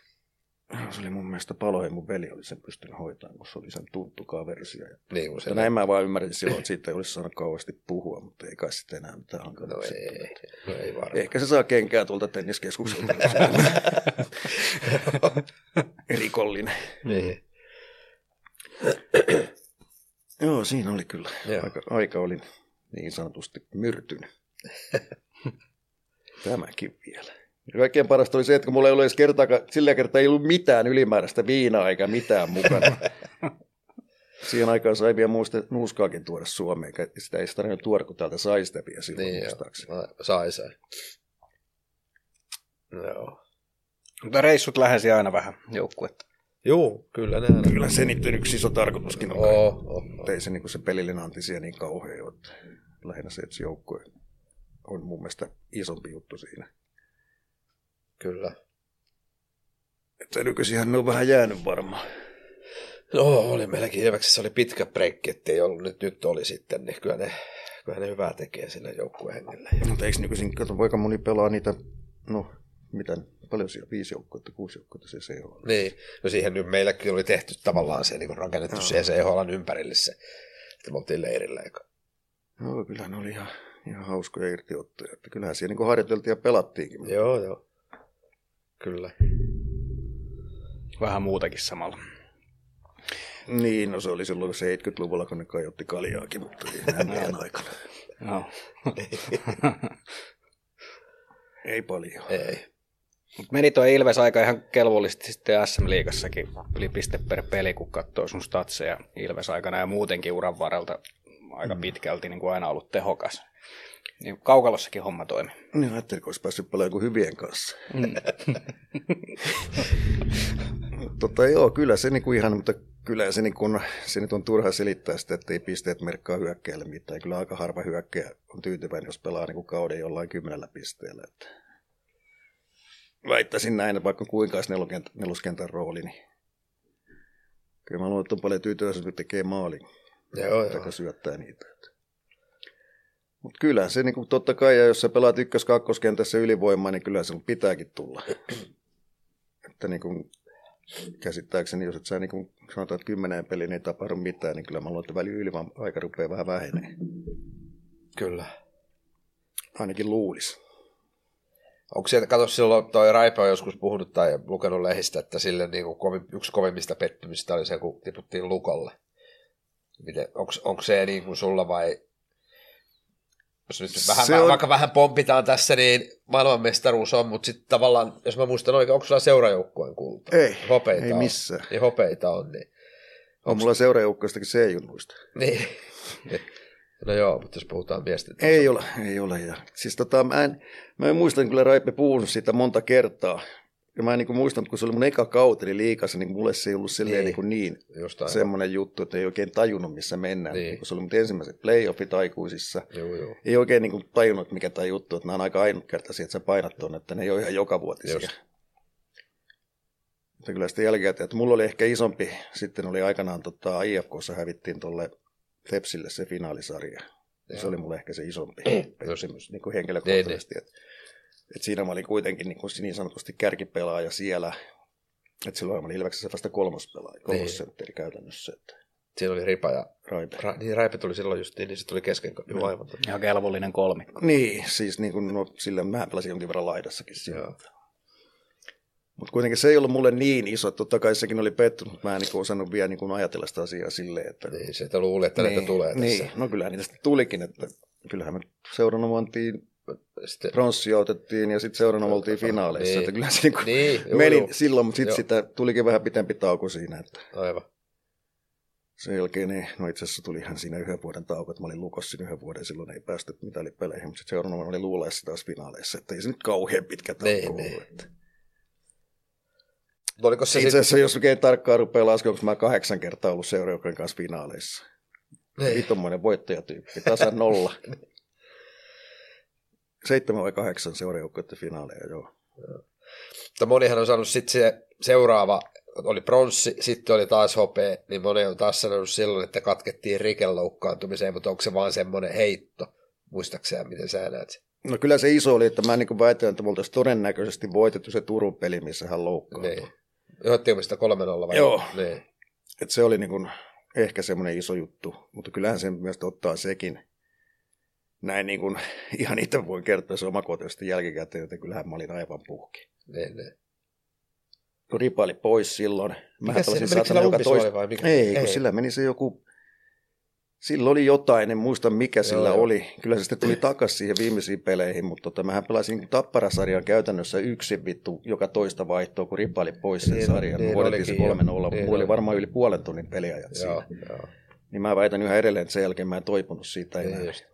Se oli mun mielestä palo, ja mun veli oli sen pystynyt hoitamaan, kun se oli sen tuntukaa versio. Ja Niin kuin se. Näin mä vaan ymmärsin silloin, että siitä ei olisi saanut kauheasti puhua, mutta ei kai sitten enää mitään hankalaa. No ei, no ei varmaan. Ehkä se saa kenkää tuolta tenniskeskukselta. Rikollinen. Niin. Joo, siinä oli kyllä. Joo. Aika, aika oli niin sanotusti myrtynyt. Tämäkin vielä. Ja kaikkein parasta oli se, että kun mulla ei ollut edes kertaakaan, sillä kertaa ei ollut mitään ylimääräistä viinaa eikä mitään mukana. Siihen aikaan sai vielä muusta, nuuskaakin tuoda Suomeen. eikä Sitä ei sitä tarvinnut tuoda, kun täältä sai sitä vielä silloin Niin, joo. muistaakseni. No, sai sai. Joo. Mutta reissut lähensi aina vähän joukkuetta. Juu, kyllä ne aina. Kyllä se niiden yksi iso tarkoituskin on. Oh, oh, Mutta ei se, niin se pelillinen anti siellä niin kauhean ole. että Lähinnä se, että se joukkue on mun mielestä isompi juttu siinä. Kyllä. Että nykyisinhän ne on vähän jäänyt varmaan. No, oli meilläkin Ilveksessä oli pitkä breikki, ettei ollut, nyt, nyt oli sitten, niin kyllä ne, kyllä ne hyvää tekee sille joukkuehengelle. Mutta eikö nykyisin, kato, poika moni pelaa niitä, no mitä, paljon siellä, viisi joukkuetta, kuusi joukkuetta se se on. Niin, no siihen nyt meilläkin oli tehty tavallaan se, niin rakennettu Joo. siihen CHLn ympärille se, että me oltiin leirillä. eikä- No kyllä ne oli ihan, ihan hauskoja irtiottoja. Että kyllähän siellä niin harjoiteltiin ja pelattiinkin. Joo, joo. Kyllä. Vähän muutakin samalla. Niin, no se oli silloin 70-luvulla, kun ne kajotti kaljaakin, mutta ei enää aikana. Joo. Ei paljon. Ei. Mut meni tuo Ilves aika ihan kelvollisesti sitten SM-liigassakin yli piste per peli, kun katsoo sun statseja Ilves aikana ja muutenkin uran varrelta aika pitkälti niin kuin aina ollut tehokas. Niin kaukalossakin homma toimi. Niin ajattelin, kun olisi päässyt paljon kuin hyvien kanssa. tota, joo, kyllä se niinku ihan, mutta kyllä se, niinku, se nyt on turha selittää sitä, että ei pisteet merkkaa hyökkäjälle mitään. Kyllä aika harva hyökkäjä on tyytyväinen, jos pelaa niinku kauden jollain kymmenellä pisteellä. Että väittäisin näin, että vaikka kuinka olisi neloskentän, neloskentän rooli, niin kyllä mä luulen, että on paljon tyytyväisiä, että tekee maalin Joo, joo. syöttää niitä. Mutta kyllä se niin totta kai, ja jos sä pelaat ykkös-kakkoskentässä ylivoimaa, niin kyllä se pitääkin tulla. että niin kuin, käsittääkseni, jos et sä niin kuin, sanotaan, että kymmeneen peliin ei tapahdu mitään, niin kyllä mä luulen, että väli ylivoima aika rupeaa vähän vähenee. Kyllä. Ainakin luulisi. Onko sieltä, kato silloin, toi Raipe on joskus puhunut tai lukenut lehdistä, että sille niin kuin kovin, yksi kovimmista pettymistä oli se, kun tiputtiin Lukolle. Miten, onko, onko se niin kuin sulla vai, jos nyt vähän, Se on... vaikka vähän pompitaan tässä, niin maailmanmestaruus on, mutta sitten tavallaan, jos mä muistan oikein, onko sulla seurajoukkueen kulta? Ei, hopeita ei on. missään. Niin hopeita on, niin. On mulla seuraajoukkoistakin C-junnuista. niin. no joo, mutta jos puhutaan miesten Ei ole, ei ole. Ja, siis tota, mä, en, mä en muistan kyllä Raipe puhunut siitä monta kertaa. Ja mä en niin muistan, kun se oli mun eka kauteli liikassa, niin mulle se ei ollut silleen Niin. niin, niin Jostain. semmoinen juttu, että ei oikein tajunnut, missä mennään. Niin. Niin. Kun se oli mun ensimmäiset playoffit aikuisissa. Joo, joo. Ei oikein niin kuin tajunnut, mikä tämä juttu, että nämä on aika ainutkertaisia, että sä painat tuonne, että ne ei ole ihan jokavuotisia. Just. Mutta kyllä sitten jälkikäteen, että mulla oli ehkä isompi, sitten oli aikanaan tota, IFKssa hävittiin tuolle Tepsille se finaalisarja. Se oli mulle ehkä se isompi Niin. pettymys niin kuin henkilökohtaisesti. Että et siinä mä olin kuitenkin niin, kuin niin sanotusti kärkipelaaja siellä. Että silloin mä olin Ilveksessä vasta kolmas pelaaja, Niin. kolmas sentteri käytännössä. Että Siinä oli Ripa ja... Raipe. Ra, niin Raipe tuli silloin justiin, niin se tuli kesken. Joo, aivan. Ihan kelvollinen kolmikko. Niin, siis niin kuin, no, sillä mä pelasin jonkin verran laidassakin siellä. Joo. Mutta kuitenkin se ei ollut mulle niin iso, totta kai sekin oli pettynyt, mutta mä en niin osannut vielä niin ajatella sitä asiaa silleen, että... Niin, se, että luuli, että näitä tulee tässä. Niin, no kyllähän niitä sitten tulikin, että kyllähän me seurana mentiin, Sitten, pronssia otettiin ja sitten seurana me oltiin finaaleissa, Niin. että kyllähän se niin kuin niin, juu, meni juu. silloin, mutta sitten sitä tulikin vähän pitempi tauko siinä, että Aivan. sen jälkeen, niin, no itse asiassa tuli ihan siinä yhden vuoden tauko, että mä olin lukossa yhden vuoden, silloin ei päästy mitalipeleihin, mutta sitten seuraavana oli luulaissa taas finaaleissa, että ei se nyt kauhean pitkä tauko Niin, ollut. niin. Että. Oliko se Itse asiassa, jos oikein tarkkaan rupeaa laskemaan, mä kahdeksan kertaa ollut seuraajan kanssa finaaleissa. Niin. Vitommoinen voittajatyyppi, tasan nolla. Seitsemän vai kahdeksan seuraajoukkoiden finaaleja, joo. Mutta monihan on saanut sitten se seuraava, oli pronssi, sitten oli taas hopea, niin moni on taas sanonut silloin, että katkettiin Riken loukkaantumiseen, mutta onko se vaan semmoinen heitto? Muistaakseni, miten sä näet sen? No kyllä se iso oli, että mä niin väitän, että me oltaisiin todennäköisesti voitettu se Turun peli, missä hän loukkaantui. Niin. Johdattiinko sitä 3-0 vai? Joo. Niin. Et se oli niin kuin ehkä semmoinen iso juttu, mutta kyllähän sen myös ottaa sekin. Näin niin kuin, ihan itse voin kertoa se omakohtaisesti jälkikäteen, että kyllähän mä olin aivan puhki. Niin, niin. Kun ripa oli pois silloin. Mikä pelasin se, menikö sillä joka toista- vai mikä? Ei, kun sillä meni se joku, sillä oli jotain, en muista mikä sillä joo. oli. Kyllä se sitten tuli takaisin siihen viimeisiin peleihin, mutta tota, mähän pelasin Tapparasarjan käytännössä yksin vittu joka toista vaihtoa, kun ripa oli pois sen Niin, sarjan. niin voitettiin se. 3 0 Niin mulla oli varmaan yli puolen tunnin peliajat Joo, siinä. joo. Niin mä väitän yhä edelleen, että sen jälkeen mä en toipunut siitä enää. Niin just.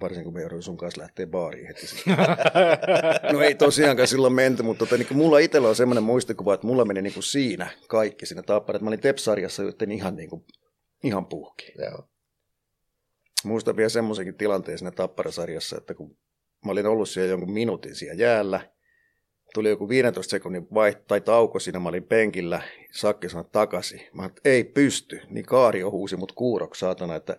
Varsinkin kun me jouduin sun kanssa lähteä baariin heti. No ei tosiaankaan silloin menty, mutta tota, niin mulla itsellä on semmoinen muistikuva, että mulla meni niin kuin siinä kaikki siinä tappara. Mä olin Tepsarjassa joten ihan, niin kuin, ihan puhki. Joo. Muistan vielä semmoisenkin tilanteen siinä tapparasarjassa, että kun mä olin ollut siellä jonkun minuutin siellä jäällä, tuli joku 15 sekunnin vaiht- tai tauko siinä, mä olin penkillä, Sakki sanoi takaisin. Mä ei pysty, niin Kaario huusi mut kuuroksi saatana, että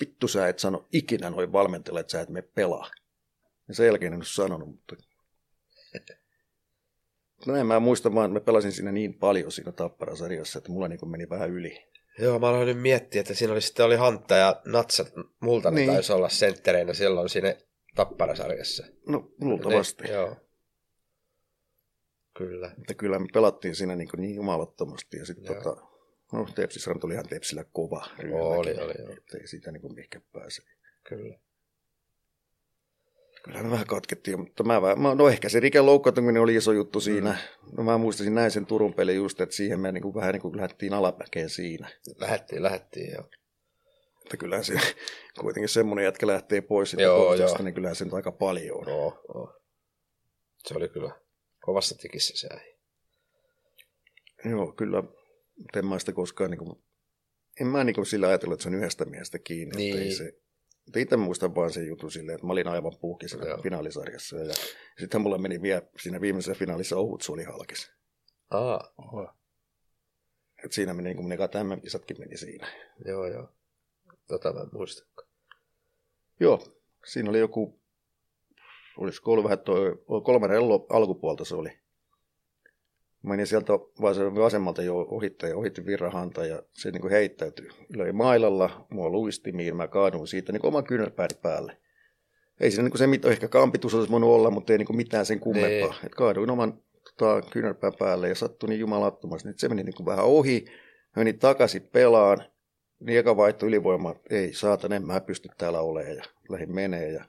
vittu sä et sano ikinä noin valmentajille, että sä et me pelaa. Ja sen jälkeen en ole sanonut, mutta... No en mä muista vaan, mä pelasin siinä niin paljon siinä tapparasarjassa, että mulla niin meni vähän yli. Joo, mä aloin nyt miettiä, että siinä oli sitten oli Hantta ja Natsa, multa niin. Taisi olla senttereinä silloin siinä Tapparasarjassa. No luultavasti. Niin, joo. Kyllä. Että kyllä me pelattiin siinä niin, niin jumalattomasti. Ja sitten tota, no Tepsissä tuli ihan Tepsillä kova ryhmäkin. Oli, oli, joo. Että ei siitä niin kuin mihinkään pääse. Kyllä. Kyllä me vähän katkettiin, mutta mä, vähän- mä no ehkä se Riken loukkaantuminen oli iso juttu siinä. Mm. No mä muistasin näin sen Turun pelin just, että siihen me niin kuin vähän niin kuin lähdettiin alapäkeen siinä. Lähettiin, lähettiin, joo. Että kyllähän se kuitenkin semmoinen jätkä lähtee pois siitä Joo, joo. niin kyllähän se nyt aika paljon on. No, no. Se oli kyllä kovassa tikissä se äijä. Joo, kyllä. Mutta en mä sitä koskaan, niin kuin, en mä niin kuin sillä ajatellut, että se on yhdestä miestä kiinni. Niin. Että ei se, mutta itse muistan vaan sen jutun silleen, että mä olin aivan puhki siinä Joo. finaalisarjassa. Ja sitten mulla meni vielä siinä viimeisessä finaalissa ohut suoli halkis. Aa, Et siinä meni, niin kuin ne MM-kisatkin meni siinä. joo, joo. Tota mä en muista. Joo, siinä oli joku, olisiko ollut vähän toi, kolmannen ello- alkupuolta se oli. Menin sieltä vas- vasemmalta jo ohittaja, ohitti virrahanta ja se niin kuin heittäytyi. Löi mailalla, mua luistimiin, mä kaaduin siitä niin oman kyynärpääni päälle. Ei siinä niin kuin se mit- ehkä kampitus olisi voinut olla, mutta ei niin kuin mitään sen kummempaa. Nee. Et kaaduin oman tota, kyynärpään päälle ja sattui niin jumalattomasti, että se meni niin kuin vähän ohi. Menin takaisin pelaan, niin eka vaihto ylivoima, ei saatan, en mä pysty täällä olemaan ja lähdin menee ja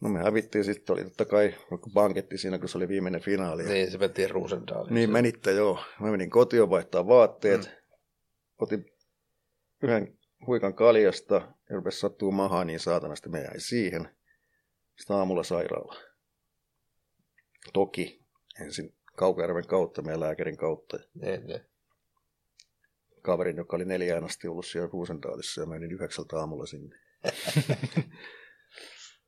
No me hävittiin sitten, oli totta kai banketti siinä, kun se oli viimeinen finaali. Niin, se mentiin Ruusendaaliin. niin menitte joo. Mä menin kotiin vaihtaa vaatteet, mm. otin yhden huikan kaljasta ja rupesi sattuu mahaan niin saatanasti me jäi siihen. Sitten aamulla sairaala. Toki ensin Kaukajärven kautta, meidän lääkärin kautta. Niin, niin. Kaverin, joka oli neljään asti ollut siellä Ruusendaalissa ja menin yhdeksältä aamulla sinne.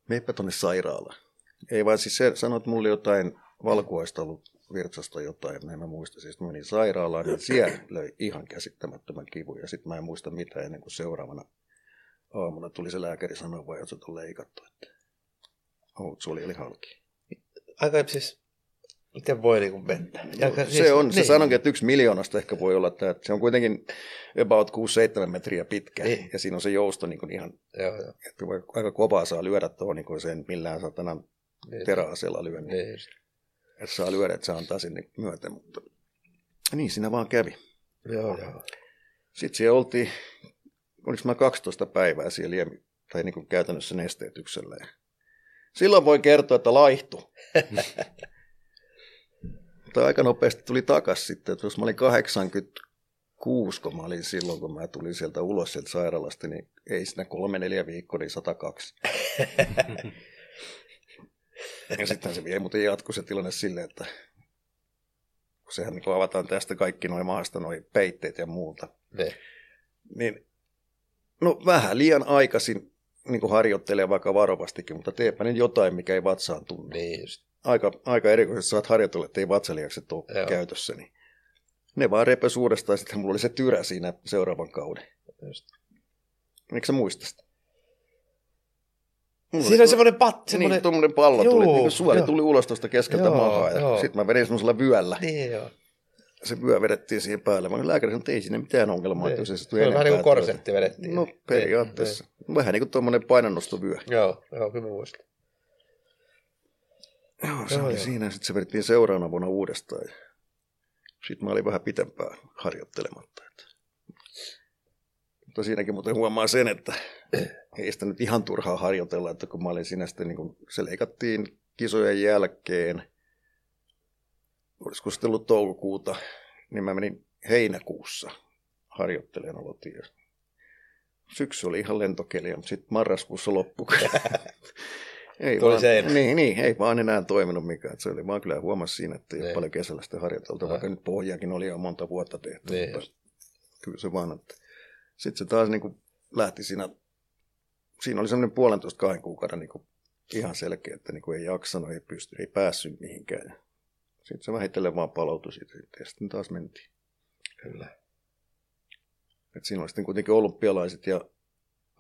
Meipä tonne sairaalaan. Ei vaan siis se sanoi, että mulla oli jotain valkuaista ollut virtsasta jotain, en mä muista. Siis menin sairaalaan, niin siellä löi ihan käsittämättömän kivun ja sitten mä en muista mitään ennen kuin seuraavana aamuna tuli se lääkäri sanoa, vai että on leikattu, että suoli oli halki. Aika siis, miten voi niin kuin? Ja, No, se on, se sanonkin, että yksi miljoonasta ehkä voi olla, että se on kuitenkin about 6-7 metriä pitkä, Niin. ja siinä on se jousto niin kuin ihan, Joo, joo. että voi aika kovaa saa lyödä tuohon, niin kuin sen millään satanan Niin. teräasella lyö, niin, Niin että saa lyödä, että se antaa sinne myöten, mutta niin siinä vaan kävi. Joo, joo. Sitten siellä oltiin, oliko mä 12 päivää siellä tai niin kuin käytännössä nesteytyksellä. Ja silloin voi kertoa, että laihtu. Mutta aika nopeasti tuli takas sitten, että jos mä olin 86, kun mä olin silloin, kun mä tulin sieltä ulos sieltä sairaalasta, niin ei siinä kolme, neljä viikkoa, niin 102. ja sitten se vielä muuten jatkui se tilanne silleen, että kun sehän niin avataan tästä kaikki noin maasta, noin peitteet ja muuta, Niin. niin no vähän liian aikaisin niin harjoittelee vaikka varovastikin, mutta teepä nyt jotain, mikä ei vatsaan tunne. Niin just. Aika, aika erikoisesti saat harjoitella, että ei vatsalihakset ole Joo. käytössä. Niin ne vaan repes uudestaan ja sitten mulla oli se tyrä siinä seuraavan kauden. just. Eikö sä muista sitä? Mulla Siinä on semmoinen pat, niin, semmoinen... tuommoinen pallo tuli, Joo, niin suoli joo. tuli ulos tuosta keskeltä Joo, mahaa. Ja sitten mä vedin semmoisella vyöllä. Niin joo. Se vyö vedettiin siihen päälle. Mä lääkäri sanoi, että ei siinä mitään ongelmaa. että Niin. jos se Se on vähän niin kuin korsetti vedettiin. No Niin, periaatteessa. Vähän niin kuin tuommoinen painonnostovyö. niin. Joo, joo, kyllä mä muistan. Joo, se Joo, oli joo. siinä. Sitten se vedettiin seuraavana vuonna uudestaan. Sitten mä olin vähän pitempään harjoittelematta. Että. Mutta siinäkin muuten huomaa sen, että ei sitä nyt ihan turhaa harjoitella, että kun mä olin siinä sitten, niin kun se leikattiin kisojen jälkeen, olisiko sitten ollut toukokuuta, niin mä menin heinäkuussa harjoittelemaan aloitin. ja Syksy oli ihan lentokeliä, mutta sitten marraskuussa loppui. ei Tuli vaan, seinä. niin, niin, ei vaan enää toiminut mikään. Et Se oli vaan kyllä huomasi siinä, että ei ole Niin. paljon kesällä sitten harjoiteltu, vaikka nyt pohjaakin oli jo monta vuotta tehty. Niin mutta kyllä se vaan, että sitten se taas niin kuin lähti siinä, siinä oli semmoinen puolentoista kahden kuukauden niin kuin ihan selkeä, että niin kuin ei jaksanut, ei pysty, ei päässyt mihinkään. Sitten se vähitellen vaan palautui siitä ja sitten taas mentiin. Kyllä. Et siinä oli sitten kuitenkin olympialaiset ja,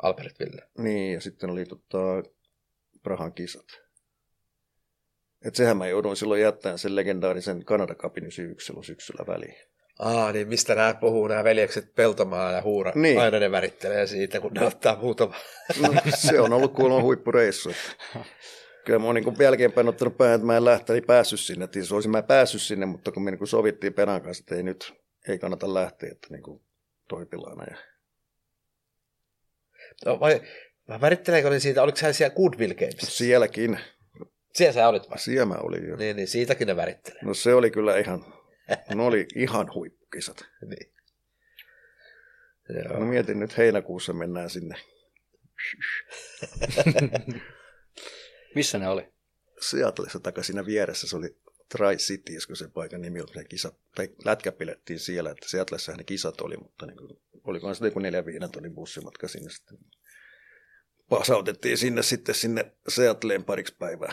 Albert Ville. niin, ja sitten oli tota, Prahan kisat. Et sehän mä jouduin silloin jättämään sen legendaarisen Kanada Cupin 91 silloin syksyllä väliin. Aa, niin mistä nämä puhuu, nämä veljekset Peltomaa ja Huura. Niin. Aina ne värittelee siitä, kun ne ottaa muutama. No, se on ollut kuulemma huippureissu. Kyllä mä oon niin jälkeenpäin ottanut päähän, että mä en lähteä, päässyt sinne. Että siis olisin mä päässyt sinne, mutta kun me niin sovittiin Penan kanssa, että ei nyt ei kannata lähteä, että niin kuin toipilaana. Ja... No, vai, vai väritteleekö ne siitä, oliko sä siellä Goodwill Gamesissa? Sielläkin, Siellä sä olit vai? siellä mä olin jo. Niin, niin siitäkin ne värittelee. No se oli kyllä ihan, ne oli ihan huippukisat. Niin. No Joo. mietin nyt heinäkuussa mennään sinne. Missä ne oli? Seattleissa takaa siinä vieressä, se oli Tri-Cities, kun se paikan nimi oli, ne kisat, tai lätkä pilettiin siellä, että Seattlessahan ne kisat oli, mutta niin kuin, olikohan se joku neljä viiden tonnin bussimatka sinne sitten. Pasautettiin sinne sitten sinne Seattleen pariksi päivää.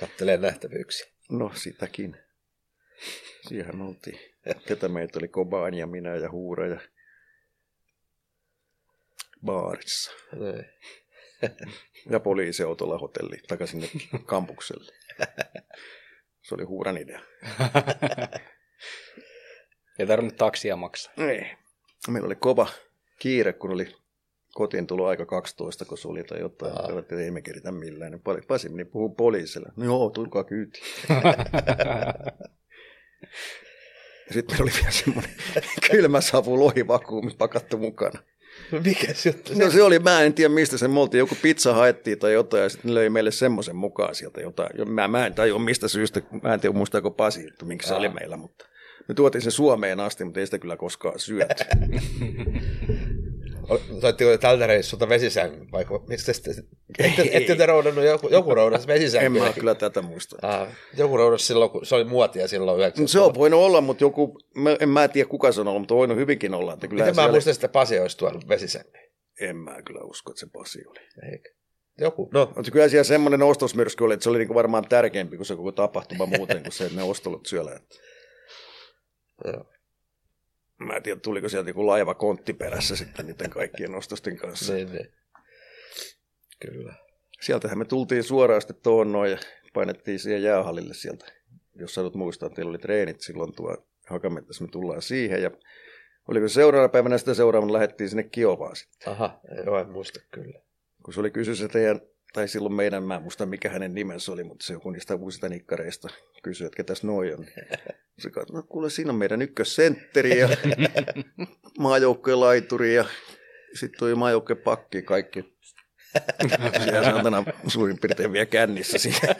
Kattelee nähtävyyksiä. No sitäkin. Siihen oltiin. Ketä meitä oli Kobaan ja minä ja Huura ja baarissa. Niin. Ja poliisiautolla hotelli takaisin kampukselle. Se oli Huuran idea. Ei tarvinnut taksia maksaa. Ei. Meillä oli kova kiire, kun oli kotiin tullut aika 12, kun se oli tai jotain. Aa. Aa. että ei me keritä millään. Niin Pasi- meni puhuu poliisille. No joo, tulkaa kyytiin. Ja sitten meillä oli vielä semmoinen kylmä savu lohivakuumi pakattu mukana. Mikä se juttu? No se oli, mä en tiedä mistä se, me oltiin joku pizza haettiin tai jotain, ja sitten löi meille semmoisen mukaan sieltä jotain. Jo, Mä, mä en tajua mistä syystä, mä en tiedä muistaako Pasi, että minkä se oli meillä, mutta me tuotiin se Suomeen asti, mutta ei sitä kyllä koskaan syöty. Toitteko te tältä reissulta vesisängyn, vai miksi te sitten, ette, ette te roudannut, joku, joku roudasi en vesisängyn. mä kyllä tätä muista. Ah, joku roudasi silloin, kun se oli muotia silloin 90 No, se on voinut olla, mutta joku, mä, en mä tiedä kuka se on ollut, mutta voinut hyvinkin olla. Että kyllä Miten mä muistan, että Pasi olisi tuonut vesisängyn? En mä kyllä usko, että se Pasi oli. Eikö? Joku, no, Mutta kyllä siellä semmoinen ostosmyrsky oli, että se oli niinku varmaan tärkeämpi kuin se koko tapahtuma muuten kuin se, että ne ostolut syöllä. Joo. Mä en tiedä, tuliko sieltä joku laiva kontti perässä sitten niiden kaikkien ostosten kanssa. Niin, niin. Kyllä. Sieltähän me tultiin suoraan sitten tuohon noin ja painettiin siihen jäähallille sieltä. Jos sä nyt muistaa, teillä oli treenit silloin tuo Hakametassa, me tullaan siihen ja oliko se seuraavana päivänä sitä seuraavana lähdettiin sinne Kiovaan sitten. Aha, joo, en muista kyllä. Kun se oli kysy se teidän, tai silloin meidän, mä en muista mikä hänen nimensä oli, mutta se joku niistä uusista nikkareista kysyi, että ketäs noi on. Se katsoi, no kuule siinä on meidän ykkössentteri ja maajoukkojen laituri ja sitten toi maajoukkojen pakki kaikki. Siellä saatana suurin piirtein vielä kännissä siinä.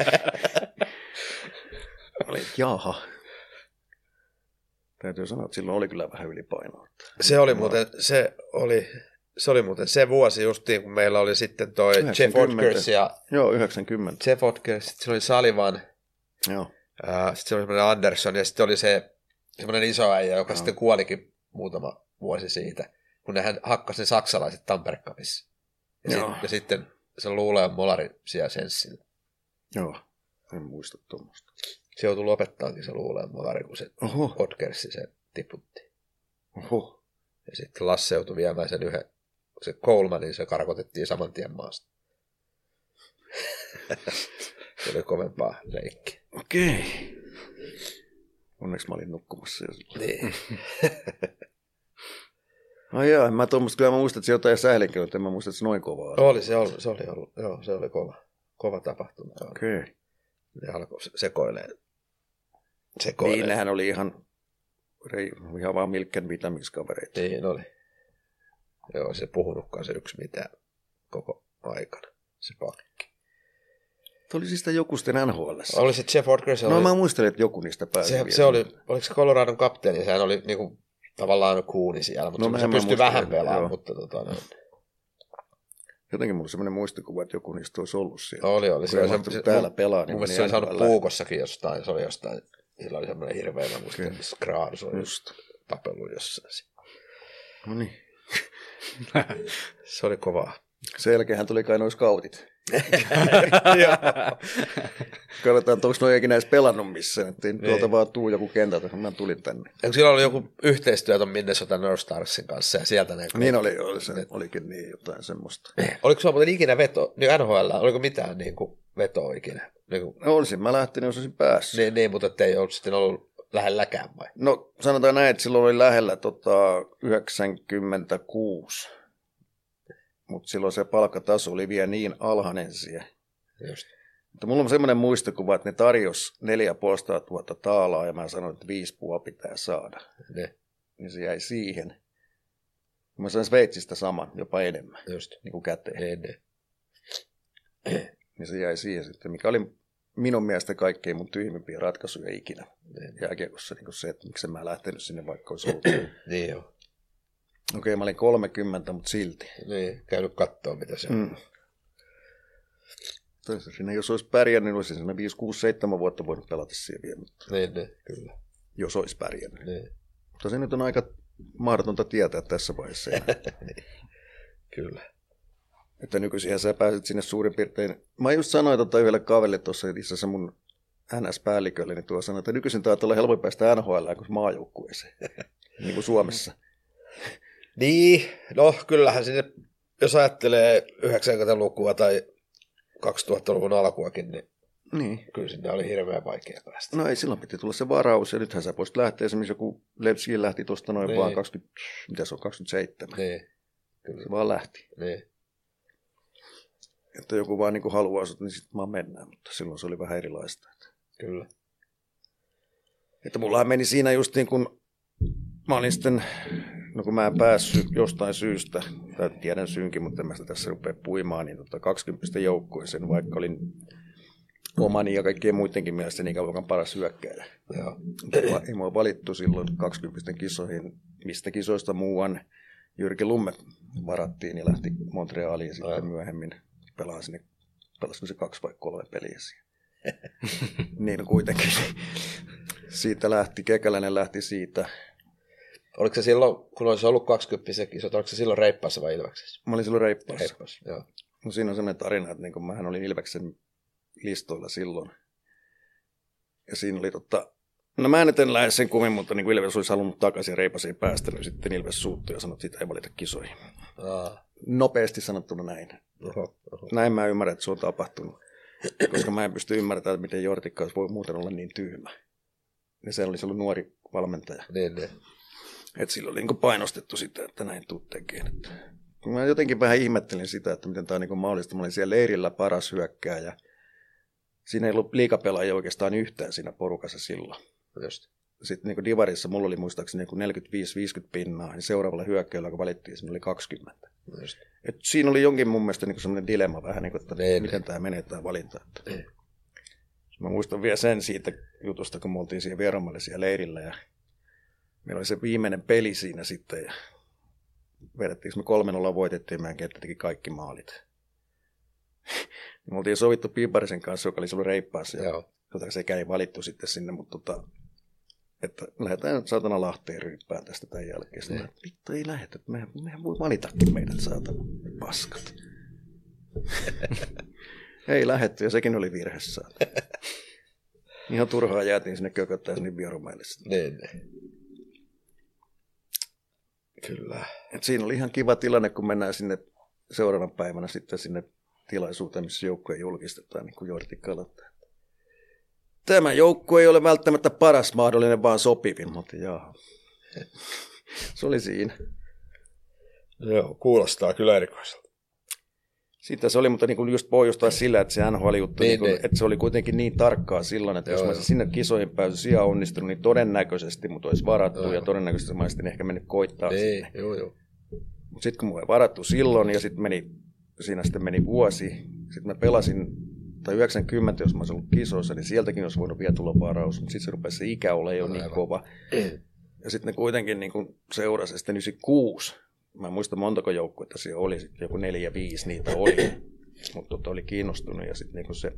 Oli, että jaha. Täytyy sanoa, että silloin oli kyllä vähän ylipainoa. Se oli muuten, se oli, se oli muuten se vuosi justiin, kun meillä oli sitten toi Jeff 90. Odkers ja Joo, 90. Jeff Odkers, sitten se oli Salivan, Joo. sitten se oli semmoinen Anderson ja sitten oli se semmoinen iso äijä, joka sitten kuolikin muutama vuosi siitä, kun nehän hakkasi ne saksalaiset Tampere Cupissa. Ja, Joo. sit, ja sitten se luulee molari siellä senssillä. Joo, en muista tuommoista. Se joutui lopettaakin se luulee molari, kun se Oho, Odkersi se tiputti. oho. Ja sitten Lasse joutui viemään sen yhden, se Coleman, niin se karkotettiin saman tien maasta. se oli kovempaa leikki. Okei. Onneksi mä olin nukkumassa jo silloin. Niin. Ai jaa, mä tuommoista, kyllä mä muistan, että se jotain sählinkin, mutta en mä muista, että se noin kovaa. oli. Oli, se oli, se oli, ollut, joo, se oli kova, kova tapahtuma. Joo. Okei. Ne alkoi sekoilemaan. sekoilemaan. Niin, nehän oli ihan, rei- ihan vaan milkken vitamiksi Niin oli. Joo, se puhunutkaan se yksi mitään koko aikana, se pakki. Oli siis sitä joku sitten NHL. Oli se Jeff Odker, se No oli, mä muistelin, että joku niistä pääsi se, vielä. se oli, oliko se Coloradon kapteeni, sehän oli niinku, tavallaan kuuni siellä, mutta No, se pystyi vähän pelaamaan, mutta tota, no, Jotenkin mulla on semmoinen muistikuva, että joku niistä olisi ollut siellä. oli, oli. Se, se, se, täällä pelaa, niin Mun se oli saanut puukossakin jostain, se oli jostain, sillä oli semmoinen hirveä, mä muistan, okay. Skraar, se oli Just. tapellut jossain. No niin. Se oli kovaa. Sen jälkeen tuli kai noin scoutit. Katsotaan, että onko noin ikinä edes pelannut missään. Että nyt tuolta vaan tuu joku kentältä, mä tulin tänne. Eikö sillä ollut joku yhteistyö ton Minnesota North Starsin kanssa ja sieltä ne... Niin oli, oli se, olikin niin jotain semmoista. Oliko sulla muuten ikinä veto, niin NHL, oliko mitään niin kuin vetoa ikinä? Niin, kuin, No olisin mä lähtenyt, jos olisin päässyt. niin, niin, mutta ei ollut sitten ollut lähelläkään vai? No sanotaan näin, että silloin oli lähellä tota, 96. Mutta silloin se palkkataso oli vielä niin alhainen siellä. Just. Mutta mulla on semmoinen muistikuva, että ne tarjos 4500 000 taalaa ja mä sanoin, että viisi puoli pitää saada. Niin, Niin se jäi siihen. Mä sain Sveitsistä saman, jopa enemmän, just. niin kuin käteen. Niin, niin. Niin se jäi siihen sitten, mikä oli minun mielestä kaikkein mun tyhmimpiä ratkaisuja ikinä Niin, jääkiekossa. Niin se, että miksi mä lähtenyt sinne, vaikka olisi ollut. Okei, niin joo. okay, mä olin 30, mutta silti. Niin, käynyt katsoa mitä se on. Mm. Toisaalta Siinä, jos olisi pärjännyt, niin olisi siinä 5, 6, 7 vuotta voinut pelata siellä vielä, mutta Niin, niin, kyllä. jos olisi pärjännyt. Niin, Mutta se nyt on aika mahdotonta tietää tässä vaiheessa. enää. kyllä. Että nykyisin sä pääset sinne suurin piirtein. Mä just sanoin tota yhdelle kaverille tuossa, itse asiassa mun NS-päällikölle, niin tuo sanoi, että nykyisin taitaa olla helpompi päästä NHL kuin maajoukkueeseen, niin kuin Suomessa. Niin, no kyllähän sinne, jos ajattelee 90-lukua tai 2000-luvun alkuakin, niin Niin. kyllä sinne oli hirveän vaikea päästä. No ei, silloin piti tulla se varaus, ja nythän sä voisit lähteä, esimerkiksi joku Levski lähti tuosta noin Niin. vaan 20, mitä se on, 27. Niin, kyllä. Se vaan lähti. Niin, Että joku vaan niin kuin haluaa sut, niin sitten vaan mennään, mutta silloin se oli vähän erilaista. kyllä. Että mullahan meni siinä just niin kuin, mä olin sitten, no kun mä en päässyt jostain syystä, tai tiedän syynkin, mutta en mä sitä tässä rupea puimaan, niin tota 20 joukkueeseen, vaikka olin omani ja kaikkien muidenkin mielestä niin kauan paras hyökkäjä. Mua- Ei mua valittu silloin 20 kisoihin, mistä kisoista muuan Jyrki Lumme varattiin ja lähti Montrealiin ja sitten myöhemmin pelaa sinne, pelasiko se kaksi vai kolme peliä siellä. niin kuitenkin. Siitä lähti, Kekäläinen lähti siitä. Oliko se silloin, kun olisi ollut 20 se kisot, oliko se silloin reippaassa vai Ilveksessä? Mä olin silloin reippaassa. Reippaassa, joo. No siinä on sellainen tarina, että niin mähän olin Ilveksen listoilla silloin. Ja siinä oli totta, No mä nyt en lähde sen kummin, mutta niin kuin Ilves olisi halunnut takaisin ja Reipas ei päästänyt. Sitten Ilves suuttui ja sanoi, että sitä ei valita kisoihin. Aa, Nopeasti sanottuna näin. Oho, oho. Näin mä ymmärrän, että se on tapahtunut. Koska mä en pysty ymmärtämään, miten Jortikka voi muuten olla niin tyhmä. Ja se olisi ollut nuori valmentaja. Niin, niin. Että sillä oli niin painostettu sitä, että näin tuu tekemään. Mä jotenkin vähän ihmettelin sitä, että miten tämä on niin mahdollista. Mä olin siellä leirillä paras hyökkääjä. Siinä ei ollut liikapelaajia oikeastaan yhtään siinä porukassa silloin. Just. Sitten niin Divarissa mulla oli muistaakseni niin 45-50 pinnaa, niin seuraavalla hyökkäyllä, kun valittiin, siinä oli 20. Just. Et siinä oli jonkin mun mielestä niin semmoinen dilemma vähän, niin kuin, että Niin, miten tämä menee tämä valinta. Että. Niin. Mä muistan vielä sen siitä jutusta, kun me oltiin siellä Vieromalle siellä leirillä ja meillä oli se viimeinen peli siinä sitten ja vedettiin, me kolmen olla voitettiin, meidän kenttä teki kaikki maalit. me oltiin sovittu Piiparisen kanssa, joka oli ollut reippaassa Joo. tota, sekään ei valittu sitten sinne, mutta tota, että lähdetään saatana Lahteen ryyppään tästä tämän jälkeen. Sitten Niin. että vittu ei lähetä, mehän, mehän voi valitakin meidät saatana paskat. ei lähetty ja sekin oli virhessä. Ihan turhaa jäätiin sinne kököttää sinne vierumaille. Niin, niin. Kyllä. Et siinä oli ihan kiva tilanne, kun mennään sinne seuraavana päivänä sitten sinne tilaisuuteen, missä joukkue julkistetaan, niin kuin Jorti Kalata. Tämä joukkue ei ole välttämättä paras mahdollinen, vaan sopivin, mutta jaa. Se oli siinä. Joo, kuulostaa kyllä erikoiselta. Sitten se oli, mutta niin kuin just pohjustaa sillä, että se NHL-juttu, Niin, niin, niin niin. että se oli kuitenkin niin tarkkaa silloin, että Joo, jos mä olisin sinne kisoihin päässyt sijaan onnistunut, niin todennäköisesti mut olisi varattu Joo, ja todennäköisesti mä olisin ehkä mennyt koittaa Ei, sinne. joo, joo. Mutta sitten kun mulla ei varattu silloin ja sitten meni, siinä sitten meni vuosi, sitten mä pelasin, tai 90, jos mä olisin ollut kisoissa, niin sieltäkin olisi voinut vielä tulla varaus, mutta sitten se rupesi se ikä olla jo niin kova. Ja sitten ne kuitenkin niin kuin seurasi, sitten 96, mä en muista montako joukkuetta siellä oli, sitten joku neljä, viisi niitä oli, mutta tota oli kiinnostunut ja sitten niin se,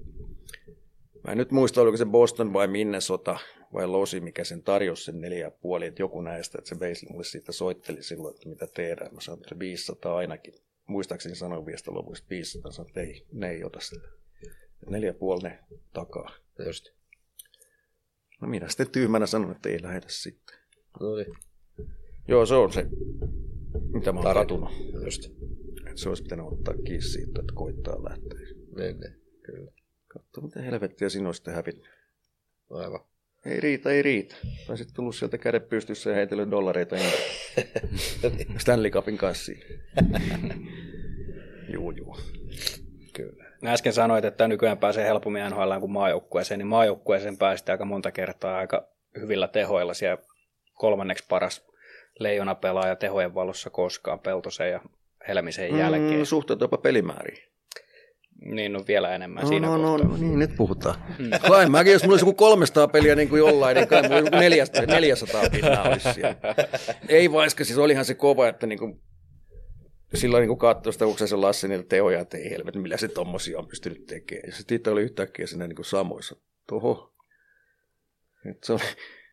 mä en nyt muista, oliko se Boston vai Minnesota vai Losi, mikä sen tarjosi sen neljä puoli, että joku näistä, että se Wesley mulle siitä soitteli silloin, että mitä tehdään. Mä sanoin, että se 500 ainakin. Muistaakseni sanoin vielä sitä lopuista 500, sanoin, että ei, ne ei ota sitä. Neljä ja puoli ne takaa. Just. No minä sitten tyhmänä sanon, että ei lähetä sitten. No niin. Joo, se on se, mitä mä oon katunut. Just. Et se olisi pitänyt ottaa kiinni siitä, että koittaa lähteä. Niin, niin. Kyllä. Katso, mitä helvettiä siinä olisi hävinnyt. Aivan. Ei riitä, ei riitä. Tai sitten tullut sieltä kädet pystyssä ja heitellyt dollareita ja Stanley Cupin kanssa. juu, juu. Kyllä. Äsken sanoit, että nykyään pääsee helpommin NHL kuin maajoukkueeseen, niin maajoukkueeseen pääsi aika monta kertaa aika hyvillä tehoilla. Siellä kolmanneksi paras leijona pelaaja tehojen valossa koskaan Peltosen ja Helmisen jälkeen. Mm, suhteet jopa pelimääriin. Niin, no vielä enemmän No, siinä no, no, kohtaa. no, niin, nyt puhutaan. Kai mäkin, jos mulla olisi joku 300 peliä niin kuin jollain, niin kai mulla joku 400, 400 pinnaa olisi siellä. Ei vaiska, siis olihan se kova, että niin kuin, silloin niin katsoi sitä Uksasen Lassi niitä teoja, että ei helvetti, millä se tommosia on pystynyt tekemään. Ja sitten itse oli yhtäkkiä siinä niin samoissa. Toho. Et se, oli,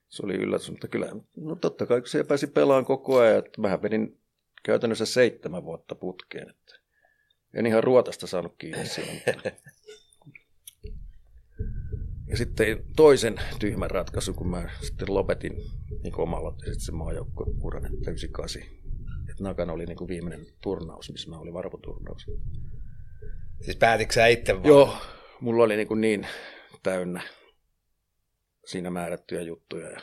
se oli yllätys, mutta kyllä, no totta kai kun se pääsi pelaamaan koko ajan, että mähän vedin käytännössä seitsemän vuotta putkeen, että en ihan ruotasta saanut kiinni mutta ja sitten toisen tyhmän ratkaisun, kun mä sitten lopetin niin omalla sitten se maajoukkueuran, että 98. Että Nakana oli niin kuin viimeinen turnaus, missä mä olin varvoturnaus. Siis päätitkö sä itse vaan? Joo, mulla oli niin, kuin niin täynnä siinä määrättyjä juttuja. Ja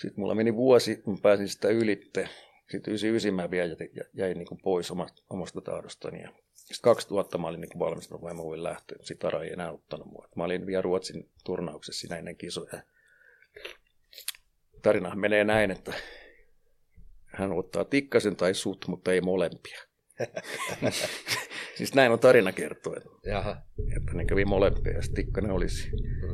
sitten mulla meni vuosi, kun pääsin sitä ylitte. Sitten 99 mä vielä jäi, jäi niin kuin pois omasta, omasta tahdostani. Ja sitten 2000 mä olin niin kuin valmistunut, vai mä voin lähteä. Sitten Ara ei enää ottanut mua. Mä olin vielä Ruotsin turnauksessa siinä ennen kisoja. Tarinahan menee näin, että hän ottaa tikkasen tai sut, mutta ei molempia. siis näin on tarina kertoo, että Jaha. että ne kävi molempia ja Tikkanen olisi.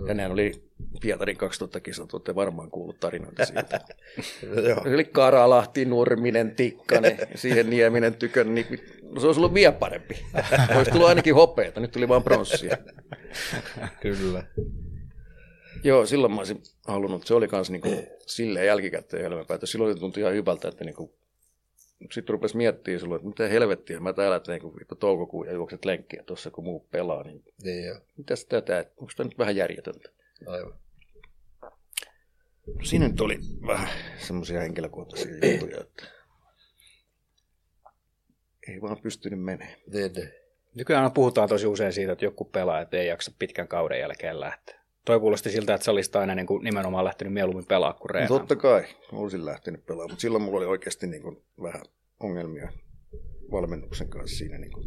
Ja nehän oli Pietarin 2000 kisat, olette varmaan kuullut tarinoita siitä. Joo. Oli Karalahti, Nurminen, Tikkanen, siihen Nieminen, Tykön, niin no se olisi ollut vielä parempi. Olisi tullut ainakin hopeeta, nyt tuli vaan pronssia. Kyllä. Joo, silloin mä olisin halunnut, se oli kans niinku silleen jälkikäteen elämänpäätös. Silloin se tuntui ihan hyvältä, että niinku, sitten rupesi miettimään silloin, että mitä helvettiä, mä täällä teen kun vittu toukokuun ja juokset lenkkiä tuossa, kun muu pelaa, niin Niin joo. mitäs tätä, onko tämä nyt vähän järjetöntä? Aivan. Siinä nyt oli vähän semmoisia henkilökohtaisia juttuja, että ei vaan pystynyt menemään. Niin, niin. Nykyään puhutaan tosi usein siitä, että joku pelaajat ei jaksa pitkän kauden jälkeen lähteä. Toi kuulosti siltä, että sä olisit aina niin kuin nimenomaan lähtenyt mieluummin pelaa kuin No, reenaamaan. totta kai, olisin lähtenyt pelaamaan, mutta silloin mulla oli oikeasti niin kuin vähän ongelmia valmennuksen kanssa siinä. Niin kuin,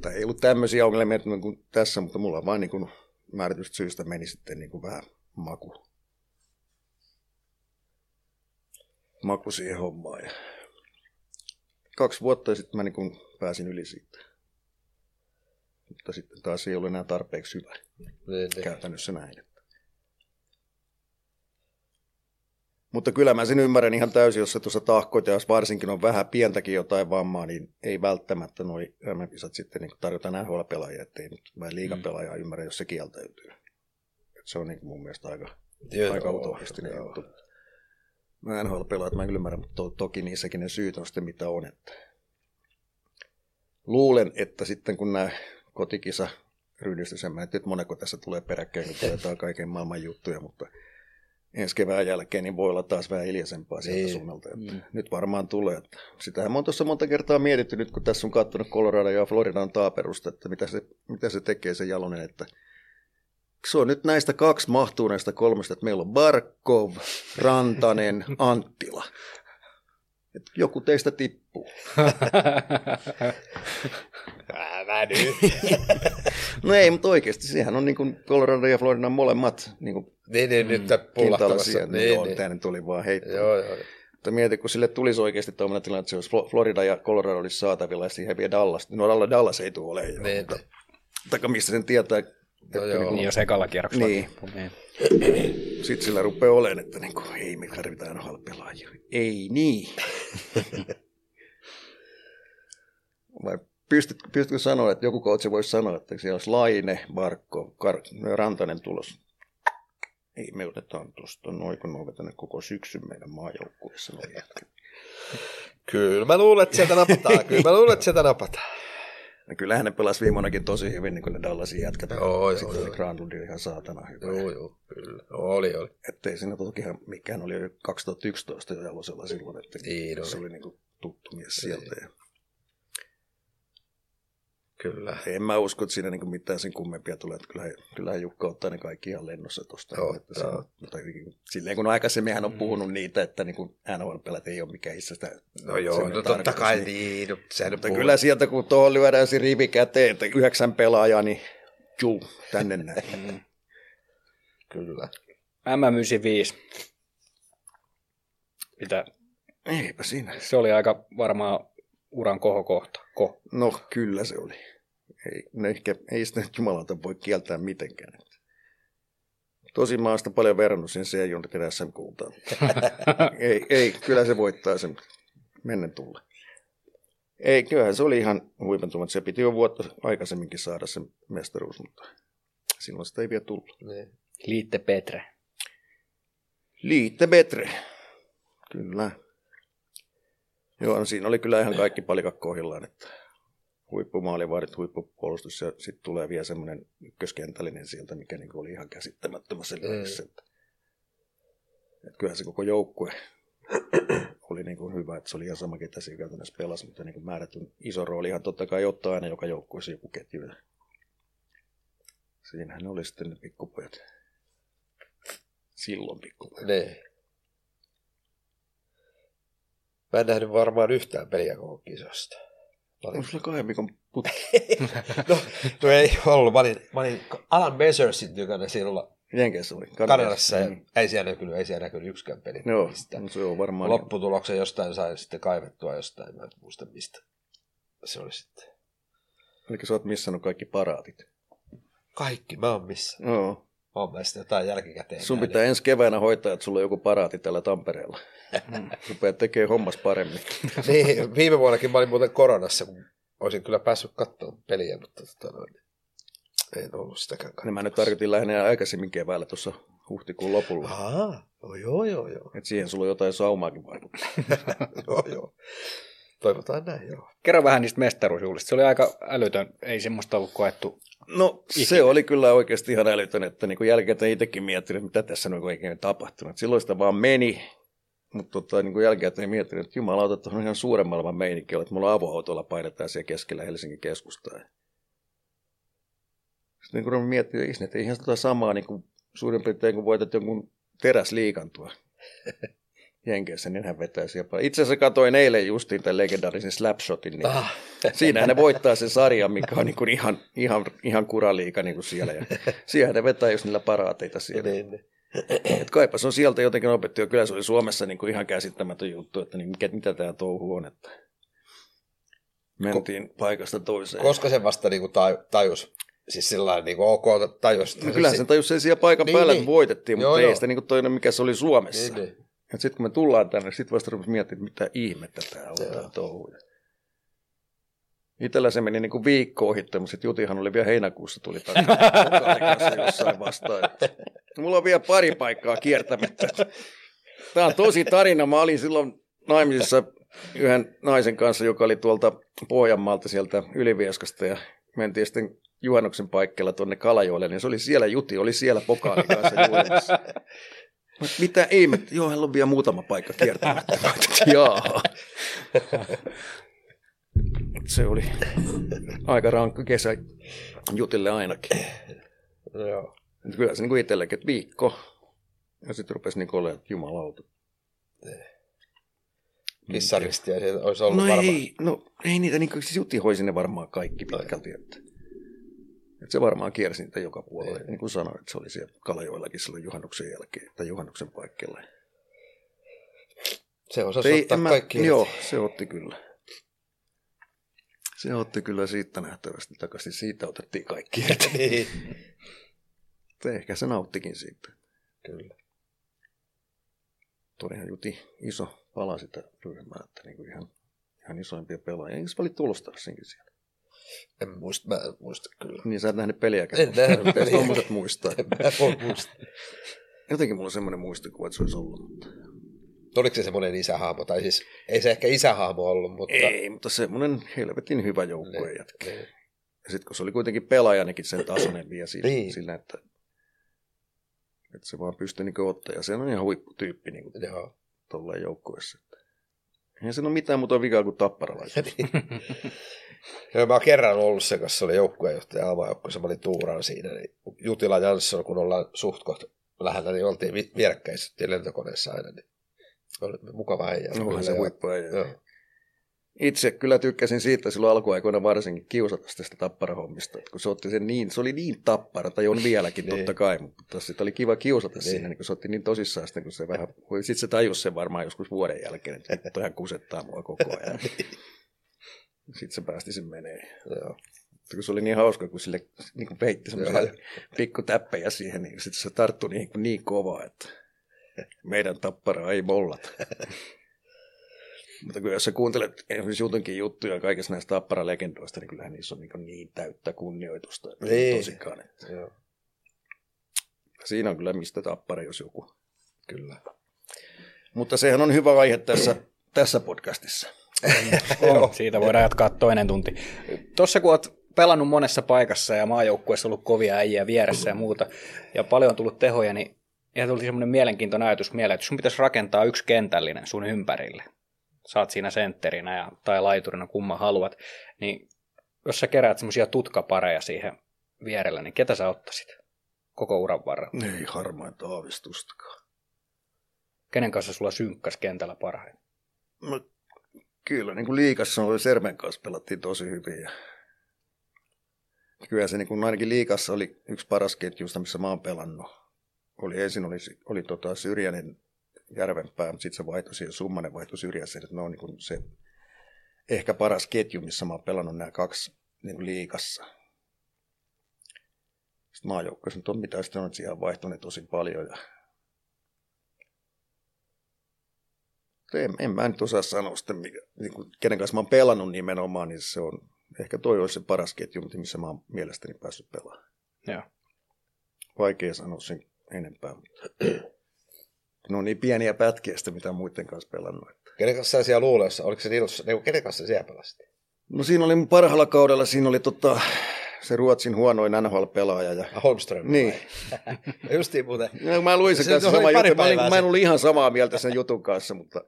tai ei ollut tämmöisiä ongelmia niin kuin tässä, mutta mulla vaan niin kuin määrätystä syystä meni sitten niin kuin vähän maku. Maku siihen hommaan. Ja kaksi vuotta ja sitten mä niin kuin pääsin yli siitä. Mutta sitten taas ei ollut enää tarpeeksi hyvä. Niin, niin. Käytännössä näin. Mutta kyllä mä sen ymmärrän ihan täysin, jos sä tuossa tahkoit, ja jos varsinkin on vähän pientäkin jotain vammaa, niin ei välttämättä noi MM-kisat sitten niin tarjota NHL-pelaajia, ettei nyt vähän liigapelaajaa ymmärrä, jos se kieltäytyy. Et se on niin mun mielestä aika, Joo, aika utopistinen juttu. Mä NHL-pelaajat mä kyllä ymmärrän, mutta to, toki niissäkin ne syyt on sitten mitä on. Että luulen, että sitten kun nämä kotikisa ryhdistys, en mä nyt moneko tässä tulee peräkkäin, kun tulee kaiken maailman juttuja, mutta ensi kevään jälkeen niin voi olla taas vähän hiljaisempaa sieltä Niin. suunnalta. Että Nyt varmaan tulee. Että sitähän mä oon tuossa monta kertaa mietitty nyt, kun tässä on katsonut Colorado ja Floridan taaperusta, että mitä se, mitä se tekee se Jalonen, että se on nyt näistä kaksi mahtuu näistä kolmesta, että meillä on Barkov, Rantanen, Anttila. Et joku teistä tippuu. Älä nyt. No ei, mutta oikeasti sehän on niin kuin Colorado ja Floridan molemmat niin kuin niin, niin, nyt pullahtamassa. Niin, Niin, joo, niin. tämä nyt oli vaan heitto. Joo, joo. Mutta mieti, kun sille tulisi oikeasti tuommoinen tilanne, että se olisi Flo- Florida ja Colorado olisi saatavilla ja siihen vie Dallas. No Dallas, Dallas ei tule olemaan. Niin, mutta, taikka mistä sen tietää. Että No joo. Niin jos ekalla kierroksella Niin. niin. Sitten sillä rupeaa olemaan, että niin kuin, ei me tarvitaan NHL-pelaajia. Ei niin. Vai pystyt, pystytkö sanoa, että joku coach voisi sanoa, että siellä olisi Laine, Barkko, Kar- Rantanen tulos. Ei, me otetaan tuosta noin, kun on vetänyt koko syksyn meidän maajoukkueessa. Kyllä mä luulen, että sieltä napataan. Kyllä mä luulen, että sieltä napataan. Ja kyllähän ne pelasi viimeinakin tosi hyvin, niin kuin ne Dallasin jätkät. Joo, joo, Sitten joo. oli Granlund ihan saatana hyvä. Joo, joo, kyllä. Oli, oli. Ettei siinä tokihan mikään oli jo 2011 jo Jalosella silloin, että Niin se oli. niin kuin tuttu mies sieltä. Ja Kyllä. en mä usko, että siinä niin kuin mitään sen kummempia tulee. Että kyllähän, kyllähän Jukka ottaa ne kaikki ihan lennossa tuosta. Mutta silleen kun aikaisemmin hän on puhunut niitä, että niin kuin NHL-pelät ei ole mikään itsestä. No joo, no totta kai niin- niin. No, sehän Mutta puhuu. kyllä sieltä, kun tuohon lyödään se rivi käteen, että yhdeksän pelaajaa, niin juu, tänne näin. Kyllä. MM95. Mitä? Eipä siinä. Se oli aika varmaan uran kohokohta. Ko. No kyllä se oli. Ei, no ehkä, ei sitä nyt jumalauta voi kieltää mitenkään. Tosin mä oon sitä paljon verrannut sen C-junnutin SM-kultaan. ei, ei, kyllä se voittaa sen mennen tulle. Ei, kyllähän se oli ihan huipentuma. Se piti jo vuotta aikaisemminkin saada se mestaruus, mutta silloin sitä ei vielä tullut. Liitte Petre. Liitte Betre. Kyllä. Joo, no siinä oli kyllä ihan kaikki palikat kohdillaan, että huippumaalivaarit, huippupuolustus ja sitten tulee vielä semmoinen ykköskentällinen sieltä, mikä niin oli ihan käsittämättömässä lyössä. Että, että kyllähän se koko joukkue oli niin kuin hyvä, että se oli ihan sama, ketä siinä käytännössä pelasi, mutta niin kuin määrätyn iso rooli ihan totta kai ottaa aina joka joukkueessa joku ketju. Ja Siinähän ne oli sitten ne pikkupojat. Silloin pikkupojat. Niin. Mä en nähnyt varmaan yhtään peliä koko kisosta. Mä olin- On sulla kahden viikon putki. No, no ei ollut. Mä olin, mä olin Alan Messersin tykönä silloin Jenkeissä oli. Kanadassa. Ja Mm. ei siellä näkynyt, ei siellä näkynyt yksikään peli. Joo, Mistä. no se on varmaan. Lopputuloksen jostain sain sitten kaivettua jostain, mä en muista mistä. Se oli sitten. Eli sä oot missannut kaikki paraatit. Kaikki, mä oon missä. Joo. Oon mä sitten jotain jälkikäteen. Sun pitää ensi keväänä hoitaa, että sulla on joku paraati täällä Tampereella. Rupeat tekee hommas paremmin. niin, viime vuonnakin mä olin muuten koronassa, kun olisin kyllä päässyt katsomaan peliä, mutta tota noin, en ollut sitäkään Niin mä nyt tarkoitin lähinnä aikaisemmin keväällä tuossa huhtikuun lopulla. Ahaa, joo, joo, joo, joo. Et siihen sulla on jotain saumaakin vaikuttaa. joo, joo. Toivotaan näin, joo. Kerro vähän niistä mestaruusjuhlista. Se oli aika älytön, ei semmoista ollut koettu. No se oli kyllä oikeasti ihan älytön, että niin jälkeen itsekin miettinyt, mitä tässä on oikein tapahtunut. Silloin sitä vaan meni, mutta tota, niin jälkeen miettinyt, että jumalauta, että on ihan suuren maailman meininki, että mulla avoautolla painetaan siellä keskellä Helsingin keskustaa. Sitten niin kun miettii, että ei ihan tota samaa niin kuin suurin piirtein, kun voitat jonkun teräsliikantua. Jenkeissä, niin hän vetäisi jopa. Itse asiassa katsoin eilen justiin tämän legendaarisen Slapshotin, niin ah. siinä ne voittaa sen sarjan, mikä on niin kuin ihan, ihan, ihan kuraliika niin kuin siellä. Ja siellä ne vetää just niillä paraateita siellä. Niin, niin. Et kaipas on sieltä jotenkin opettu, kyllä se oli Suomessa niin kuin ihan käsittämätön juttu, että niin mikä, mitä tämä touhu on, että mentiin Ko- paikasta toiseen. Koska se vasta niin kuin tajus siis sillä niin kuin ok tajus. No, kyllä sen tajus sen siellä paikan niin, päällä, niin. voitettiin, joo, mutta joo. ei sitä niin kuin toinen, mikä se oli Suomessa. Niin, niin. Sitten kun me tullaan tänne, sitten vasta rupesi miettimään, että mitä ihmettä tämä on tämä touhu. Itellä se meni niin kuin viikko ohi, mutta Jutihan oli vielä heinäkuussa tuli takaisin jossain vastaan. Mulla on vielä pari paikkaa kiertämättä. Tämä on tosi tarina. Mä olin silloin naimisissa yhden naisen kanssa, joka oli tuolta Pohjanmaalta sieltä Ylivieskasta ja mentiin sitten juhannuksen paikkeilla tuonne Kalajoelle, niin se oli siellä Juti, oli siellä pokaali kanssa juhlimassa. Mitä ei, mä, joo, hän on vielä muutama paikka kiertämättä. Jaa. Se oli aika rankka kesä Jutille ainakin. Joo. Kyllä se niin kuin itsellekin, että viikko. Ja sitten rupesi niin olemaan, että jumalauta. Kissaristiä olisi ollut no varmaan. Ei, no ei niitä, niin kuin, siis Jutti hoisi ne varmaan kaikki pitkälti. Että. Että se varmaan kiersi niitä joka puolella. Niin kuin sanoin, että se oli siellä Kalajoillakin silloin juhannuksen jälkeen tai juhannuksen paikkeilla. Se osasi Ei, ottaa mä, kaikki. Joo, se otti kyllä. Se otti kyllä siitä nähtävästi takaisin. Siitä otettiin kaikki. niin. Ehkä se nauttikin siitä. Kyllä. Todihan Juti iso pala sitä ryhmää, että niin kuin ihan, ihan isoimpia pelaajia. Eikö se oli Tulostarsinkin siellä? En muista, mä en muista kyllä. Niin sä et nähnyt peliäkään. En nähnyt peliä. Tuommoiset muistaa. En mä voi muistaa. Jotenkin mulla on semmoinen muistikuva, että se olisi ollut. Mutta... Oliko se semmoinen isähahmo? Tai siis ei se ehkä isähahmo ollut, mutta... Ei, mutta semmoinen helvetin hyvä joukkueen niin, jätkä. Niin. Ja sitten kun se oli kuitenkin pelaajanikin sen tasoinen vielä sillä, niin. sillä että, että se vaan pystyi niin ottaa. Ja se on ihan huipputyyppi niin tuolla joukkueessa. Eihän se ole mitään muuta vikaa kuin tapparalaisuus. Joo, mä oon kerran ollut se, koska se oli joukkueenjohtaja avajoukkueessa, mä olin tuuraan siinä. Niin Jutila Jansson, kun ollaan suht kohta lähellä, niin oltiin vierekkäin lentokoneessa aina. Niin oli mukava äijä. No, se huippu Itse kyllä tykkäsin siitä silloin alkuaikoina varsinkin kiusata tästä tapparahommista, kun se otti sen niin, se oli niin tappara, tai on vieläkin niin. totta kai, mutta sitten oli kiva kiusata niin. siinä, niin kun se otti niin tosissaan sitten, kun se vähän, sitten se tajusi sen varmaan joskus vuoden jälkeen, että toihan kusettaa mua koko ajan. Sitten se päästi sen menee. Joo. Mutta kun se oli niin hauska, kun sille niin kuin peitti semmoisia pikku täppejä siihen, niin sitten se tarttui niin, niin kovaa, että meidän tappara ei mollata. Mutta kun jos sä kuuntelet esimerkiksi Jutunkin juttuja kaikista näistä tappara-legendoista, niin kyllähän niissä on niin, niin täyttä kunnioitusta. Niin. Tosikaan. Että... Joo. Siinä on kyllä mistä tappara, jos joku. Kyllä. Mutta sehän on hyvä aihe tässä, tässä podcastissa. On. Siitä voidaan jatkaa toinen tunti. Tuossa kun olet pelannut monessa paikassa ja maajoukkueessa ollut kovia äijä vieressä ja muuta, ja paljon on tullut tehoja, niin ja tuli semmoinen mielenkiintoinen ajatus mieleen, että sun pitäisi rakentaa yksi kentällinen sun ympärille. Saat siinä sentterinä ja, tai laiturina, kumman haluat. Niin jos sä keräät semmoisia tutkapareja siihen vierellä, niin ketä sä ottaisit koko uran varrella? Ei harmainta aavistustakaan. Kenen kanssa sulla synkkäs kentällä parhaiten? No, Kyllä, niin kuin liikassa oli Sermen kanssa pelattiin tosi hyvin. Ja... Kyllä se niin kuin ainakin liikassa oli yksi paras ketjusta, missä mä oon pelannut. Oli ensin oli, oli tota Syrjänen Järvenpää, mutta sitten se vaihtoi siihen, Summanen vaihtoi Syrjäseen. Ne on niin kuin se ehkä paras ketju, missä mä oon pelannut nämä kaksi niin kuin liikassa. Sitten maajoukkoissa nyt on mitään, sitten on siihen vaihtuneet tosi paljon. Ja en, en mä nyt osaa sanoa sitten, mikä, niin kuin, kenen kanssa mä oon pelannut nimenomaan, niin se on, ehkä toi olisi se paras ketju, missä mä oon mielestäni päässyt pelaamaan. Joo. Vaikea sanoa sen enempää. ne on niin pieniä pätkiä sitä, mitä muiden kanssa pelannut. että- Kenen kanssa sä siellä luuleessa? Oliko se niin kenen kanssa sä siellä pelasit? No siinä oli mun parhaalla kaudella, siinä oli tota, se Ruotsin huonoin NHL-pelaaja. Ja... Ah, Holmström. Niin. Justiin muuten. No, mä luin sen Se kanssa sama juttu. Mä, olin, mä en ollut ihan samaa mieltä sen jutun kanssa, mutta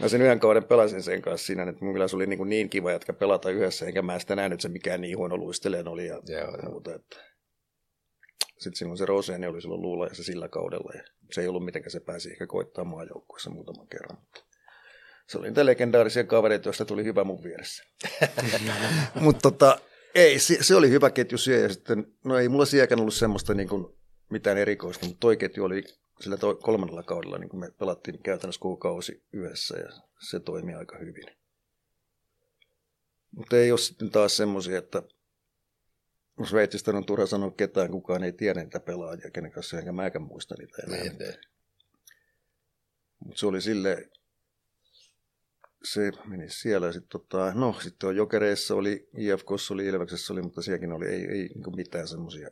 mä sen yhden kauden pelasin sen kanssa siinä, että mun mielestä se oli niin, kuin niin kiva jatka pelata yhdessä, enkä mä sitä nähnyt, että se mikään niin huono luisteleen oli ja Joo, joo. muuta. Että... Sitten silloin se Roseni oli silloin luulajassa sillä kaudella ja se ei ollut mitenkään se pääsi ehkä koittaa maajoukkueessa muutaman kerran. Mutta se oli niitä legendaarisia kavereita, joista tuli hyvä mun vieressä. Mutta tota, ei, se, se, oli hyvä ketju siellä ja sitten, no ei mulla sielläkään ollut semmoista niin kuin mitään erikoista, mutta toi ketju oli sillä toi, kolmannella kaudella, niin kuin me pelattiin käytännössä kuukausi yhdessä ja se toimi aika hyvin. Mutta ei ole sitten taas semmoisia, että Sveitsistä on turha sanoa ketään, kukaan ei tiedä niitä pelaajia, kenen kanssa enkä mäkään muista niitä enää. Niin, niin. Mutta se oli sille se meni siellä. Sitten tota, no, sitten on Jokereissa oli, IFKssa oli, Ilveksessä oli, mutta sielläkin oli, ei, ei niin mitään semmoisia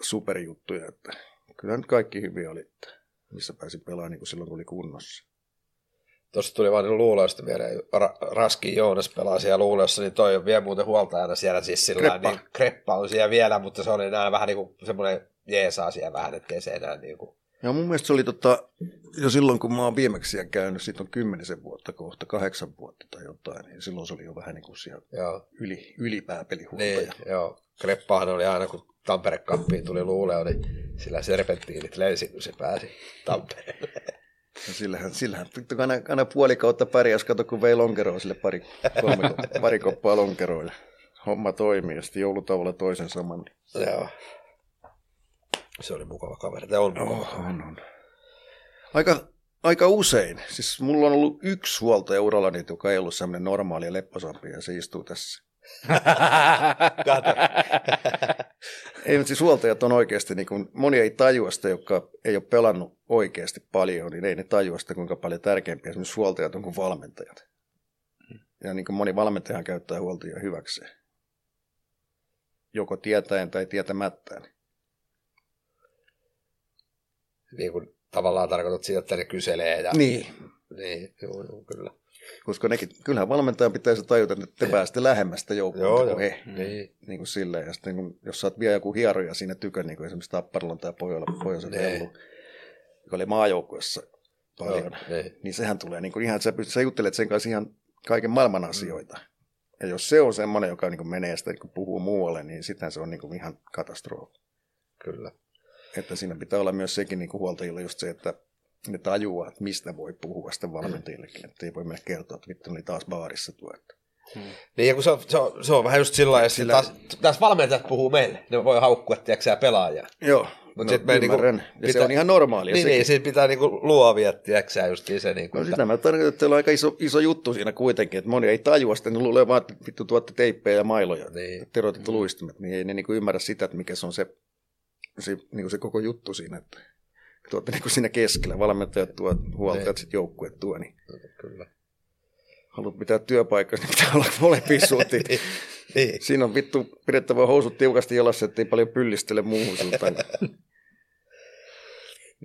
superjuttuja. Että kyllä nyt kaikki hyviä oli, että missä pääsi pelaamaan niin kuin silloin, kun oli kunnossa. Tuossa tuli vaan niin luuleista mieleen. Ra- Raski Joonas pelaa siellä luuleessa, niin toi on vielä muuten huoltajana siellä. Siis sillä Kreppa. Niin, Kreppa on siellä vielä, mutta se oli enää vähän niin kuin semmoinen jeesaa siellä vähän, ettei se enää niin kuin... Ja mun mielestä se oli tota, jo silloin, kun mä oon viimeksi käynyt, siitä on kymmenisen vuotta kohta, kahdeksan vuotta tai jotain, niin silloin se oli jo vähän niin kuin siellä Joo. yli, ylipääpelihuoltaja. Niin, joo. Kreppahan oli aina, kun Tampere Cuppiin tuli luuleo, niin sillä serpenttiinit lensi, kun se pääsi Tampereelle. Ja sillähän, sillähän aina, aina puoli kautta pärjäs, kato kun vei lonkeroa sille pari, kolme, pari koppaa lonkeroa ja homma toimii ja sitten joulutauolla toisen saman. Niin. joo. Se oli mukava kaveri. Tämä on mukava. Oh, on, on. Aika, aika usein. Siis mulla on ollut yksi huoltaja urallani, joka ei ollut semmoinen normaali ja lepposampi ja se istuu tässä. Kato. Ei, mutta siis huoltajat on oikeasti, niin kuin, moni ei tajua sitä, jotka ei ole pelannut oikeasti paljon, niin ei ne tajua sitä, kuinka paljon tärkeämpiä esimerkiksi huoltajat on kuin valmentajat. Ja niin kuin moni valmentaja käyttää huoltajia hyväkseen. Joko tietäen tai tietämättään. Niin kuin tavallaan tarkoitat sitä, että ne kyselee. Ja... Niin. Niin, joo, joo, kyllä. Koska nekin, kyllähän valmentajan pitäisi tajuta, että te pääsette lähemmästä joukkoa Joo, kuin joo. he. Niin. Niin kuin silleen. Ja sitten kun, jos sä oot vielä joku hieroja siinä tykön, niin kuin esimerkiksi Tapparilla tai Pohjola, Pohjoisen Niin. Hellu, joka oli maajoukkuessa paljon, Joo, niin. niin sehän tulee niin kuin ihan, sä, pystyt, sä juttelet sen kanssa ihan kaiken maailman asioita. Ja jos se on semmoinen, joka niin kuin menee sitä niin kuin puhuu muualle, niin sitten se on niin kuin ihan katastrofi. Kyllä. Että siinä pitää olla myös sekin niin kuin huoltajilla just se, että ne tajuaa, että mistä voi puhua sitten valmentajillekin. Että ei voi mennä kertoa, että vittu oli taas baarissa tuo. Että Niin, ja kun se on, se on, se on vähän just sillä lailla, että Sillä- taas, taas valmentajat puhuu meille. Ne voi haukkua, tiedätkö sä pelaajaa. Joo, Mut no, sit me niinku ja se pitää- on ihan normaalia. Niin, sekin. niin, siinä pitää niinku luovia, tiedätkö justiin se. Niinku, No että- sitä mä tarkoitan, että on aika iso, iso juttu siinä kuitenkin, että moni ei tajua sitä, ne luulee vaan, että vittu tuotte teippejä ja mailoja, Niin. teroitettu mm. luistimet, niin ei ne niinku ymmärrä sitä, että mikä se on se, se, niinku se koko juttu siinä, että tuotte niinku siinä keskellä, valmentajat tuo, huoltajat Niin. sitten joukkueet tuo, niin Kyllä. haluat pitää työpaikkaa, niin pitää olla molempiin suuntiin. Niin, niin. Siinä on vittu pidettävä housut tiukasti jalassa, ettei paljon pyllistele muuhun suuntaan.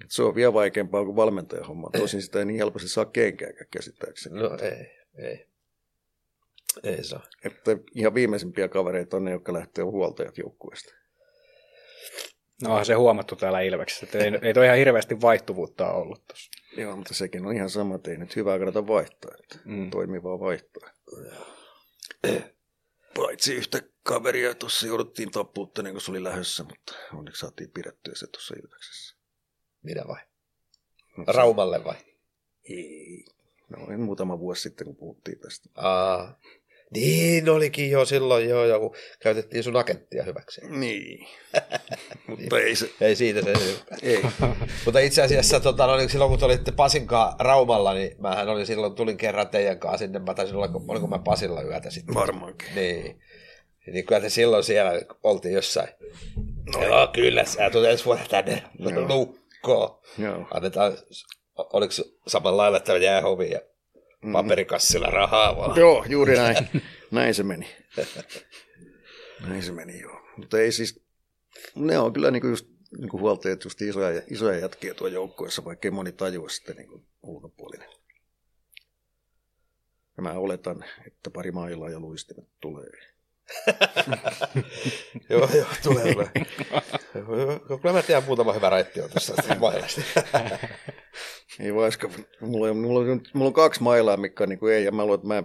Se on vielä vaikeampaa kuin valmentajan homma. Tosin sitä ei niin helposti saa kenkääkään käsittääkseni. No ei, ei. Ei saa. Että ihan viimeisimpiä kavereita on ne, jotka lähtee huoltajat joukkueesta. No onhan se huomattu täällä Ilveksessä, että ei, ei toi ihan hirveästi vaihtuvuutta ollut tuossa. Joo, mutta sekin on ihan sama, että ei nyt hyvää kannata vaihtaa. Että Mm. Toimivaa vaihtaa. Paitsi yhtä kaveria tuossa jouduttiin tappuuttamaan, kun se oli lähdössä, mutta onneksi saatiin pidettyä se tuossa Ilveksessä. Minä vai? No, Raumalle vai? Ei. No, en muutama vuosi sitten, kun puhuttiin tästä. Aa. Niin olikin jo silloin jo, joku käytettiin sun agenttia hyväksi. Niin. mutta ei se, Ei siitä se. ei. Mutta itse asiassa tota, no, niin silloin kun te olitte Pasinkaan Raumalla, niin mähän olin silloin, tulin kerran teidän kanssa sinne, mä taisin olla, oliko mä Pasilla yötä sitten. Varmaankin. Niin. Niin kyllä te silloin siellä oltiin jossain. No joo, kyllä, sä tulet ensi vuonna tänne Joo. lukkoon. Joo. Annetaan, oliko samalla lailla tämä jäähovi ja paperikassilla rahaa vaan. Joo, juuri näin. näin se meni. Näin se meni, joo. Mutta ei siis, ne on kyllä niinku just niin kuin huoltajat just isoja, isoja jätkiä tuo joukkueessa, vaikkei moni tajua sitten niin kuin ulkopuolinen. Ja mä oletan, että pari mailaa ja luistimet tulee. joo, joo, tulee kyllä. Kyllä mä tiedän muutama hyvä raitti on tuossa mailasta. Ei vaiska, mulla on, mulla on, mulla on kaksi mailaa, mikä niin kuin ei, ja mä luulen, että mä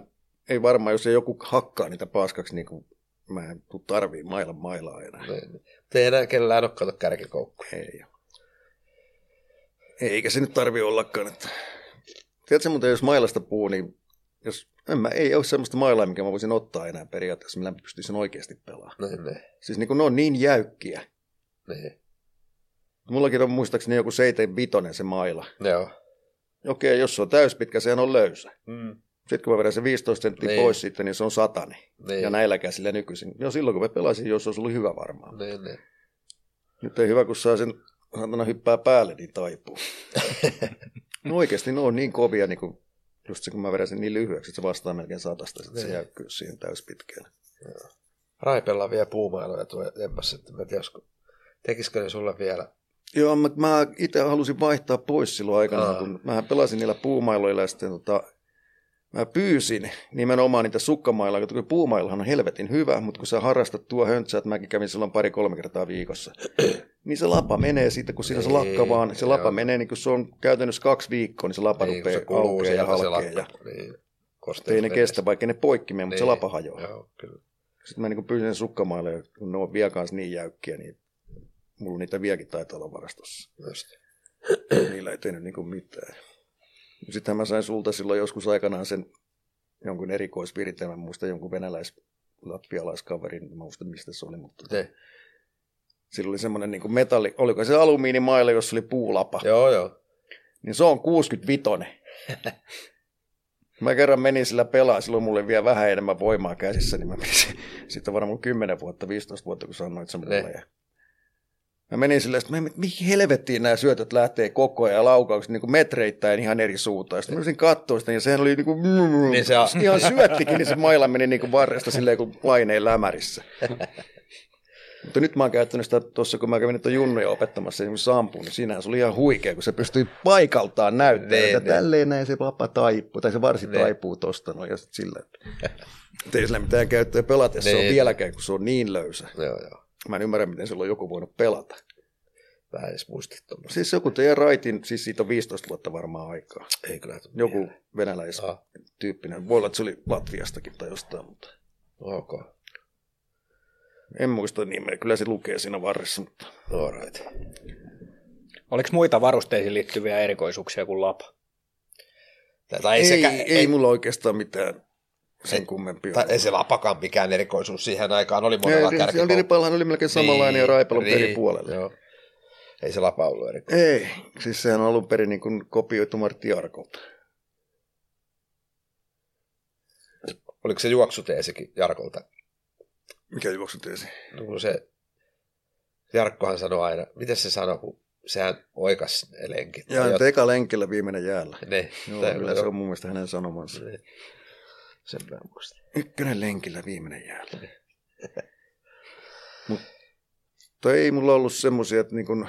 ei varmaan, jos ei joku hakkaa niitä paskaksi, niin kuin mä en tuu tarvii mailan mailaa enää. Niin. Ei enää kellään ole kato kärkikoukkuja. Ei. Eikä se nyt tarvi ollakaan. Että... Tiedätkö muuten, jos mailasta puhuu, niin jos, en mä, ei ole semmoista mailaa, mikä mä voisin ottaa enää periaatteessa, millä mä pystyisin oikeasti pelaamaan. Niin, niin. Siis niin kuin ne on niin jäykkiä. niin. Mullakin on muistaakseni joku 75 se maila. Joo. Okei, jos se on täyspitkä, sehän on löysä. Mm. Sitten kun mä vedän se 15 senttiä Niin. pois sitten, niin se on satani. Niin. Ja näillä käsillä nykyisin. Jo silloin, kun mä pelasin, jos olisi ollut hyvä varmaan. Niin, niin. Nyt ei hyvä, kun saa sen saatana hyppää päälle, niin taipuu. no oikeasti ne on niin kovia, niin kuin, just se, kun mä vedän sen niin lyhyeksi, että se vastaa melkein satasta, että se Niin. jäykkyys siihen täyspitkälle. Raipella vielä puumailoja tuo Emmas, että mä en tiedä, olisiko- tekisikö ne sulle vielä. Joo, mä, mä itse halusin vaihtaa pois silloin aikana, Aa. kun mä pelasin niillä puumailoilla ja sitten tota, mä pyysin nimenomaan niitä sukkamailoja, kun puumaillahan on helvetin hyvä, mutta kun sä harrastat tuo höntsää, että mäkin kävin silloin pari-kolme kertaa viikossa, niin se lapa menee siitä, kun siinä se lakka vaan, se joo. lapa menee, niin kun se on käytännössä kaksi viikkoa, niin se lapa Niin, rupeaa se aukeaa ja se halkeaa. Ja. Niin. ei ne kestä, vaikka ne poikki mene, mutta se Niin. lapa hajoaa. Joo, kyllä. Sitten mä niin pyysin sen sukkamaille, ja kun ne on vielä kanssa niin jäykkiä, niin mulla niitä vieläkin taitaa olla varastossa. Just. Niillä ei tehnyt niin mitään. Sittenhän mä sain sulta silloin joskus aikanaan sen jonkun erikoisviritelmän, muista jonkun venäläis latvialaiskaverin, mä muista mistä se oli, mutta Ne. Sillä oli semmoinen niin metalli, oliko se alumiinimailla, jossa oli puulapa, Joo, joo. niin se on 65. Mä kerran menin sillä pelaa, silloin mulla oli vielä vähän enemmän voimaa käsissä, niin mä menin se- sitten varmaan 10 vuotta, 15 vuotta, kun sanoit sen mulle. Ne. Mä menin silleen, että mihin helvettiin nämä syötöt lähtee koko ajan ja laukaukset niin kuin metreittäin ihan eri suuntaan. Sitten mä olisin katsoa sitä ja sehän oli niin kuin, Niin se on- ihan syöttikin, niin se maila meni niin kuin varresta silleen kuin laineen lämärissä. Mutta nyt mä oon käyttänyt sitä tuossa, kun mä kävin niitä junnuja opettamassa esimerkiksi ampuun, niin siinähän se oli ihan huikea, kun se pystyi paikaltaan näyttämään, Niin, että niin. tälleen näin se lapa taipuu, tai se varsi Niin. taipuu tosta noin, ja sitten sillä, että et ei sillä mitään käyttöä pelatessa Niin. on vieläkään, kun se on niin löysä. Joo, joo. Mä en ymmärrä, miten silloin joku voinut pelata. Vähän edes tuommoista. Siis joku teidän raitin, siis siitä on 15 vuotta varmaan aikaa. Ei kyllä Joku venäläistyyppinen. Voi olla, että se oli Latviastakin tai jostain, mutta Ok. En muista nimeä. Kyllä se lukee siinä varressa, mutta All right. Oliko muita varusteisiin liittyviä erikoisuuksia kuin lapa? Tai ei, ei, sekä, ei, ei mulla oikeastaan mitään sen Ei- kummempia. tai ei se lapakaan mikään erikoisuus siihen aikaan. Oli monella se- kärkikoukku. Liripallahan oli melkein samanlainen ja Raipalon eri puolella. Joo. Ei se lapa ollut erikoinen. Ei, siis sehän on alun perin niin kuin kopioitu Martti Arkolta. Oliko se juoksuteesikin Jarkolta? Mikä juoksuteesi? No, kun se, Jarkkohan sanoi aina, miten se sanoi, kun sehän oikas ne lenkit. Ja nyt eka lenkillä viimeinen jäällä. Ne, Joo, tai- kyllä se on mun mielestä hänen sanomansa. Ne. Sen mä muistan. Ykkönen lenkillä viimeinen jäällä. Mutta ei mulla ollut semmoisia, että niin kun,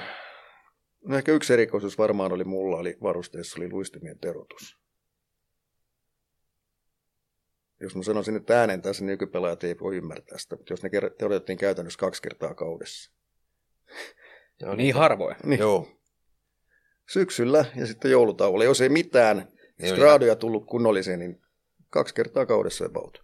no ehkä yksi erikoisuus varmaan oli mulla, oli varusteessa oli luistimien terotus. Jos mä sanoisin nyt ääneen tässä, niin nykypelaajat ei voi ymmärtää sitä, mutta jos ne ker- terotettiin käytännössä kaksi kertaa kaudessa. Joo, Niin harvoin. Niin. Joo. Syksyllä ja sitten joulutauolla. Jos ei mitään Niin straadoja tullut kunnollisia, niin kaksi kertaa kaudessa about.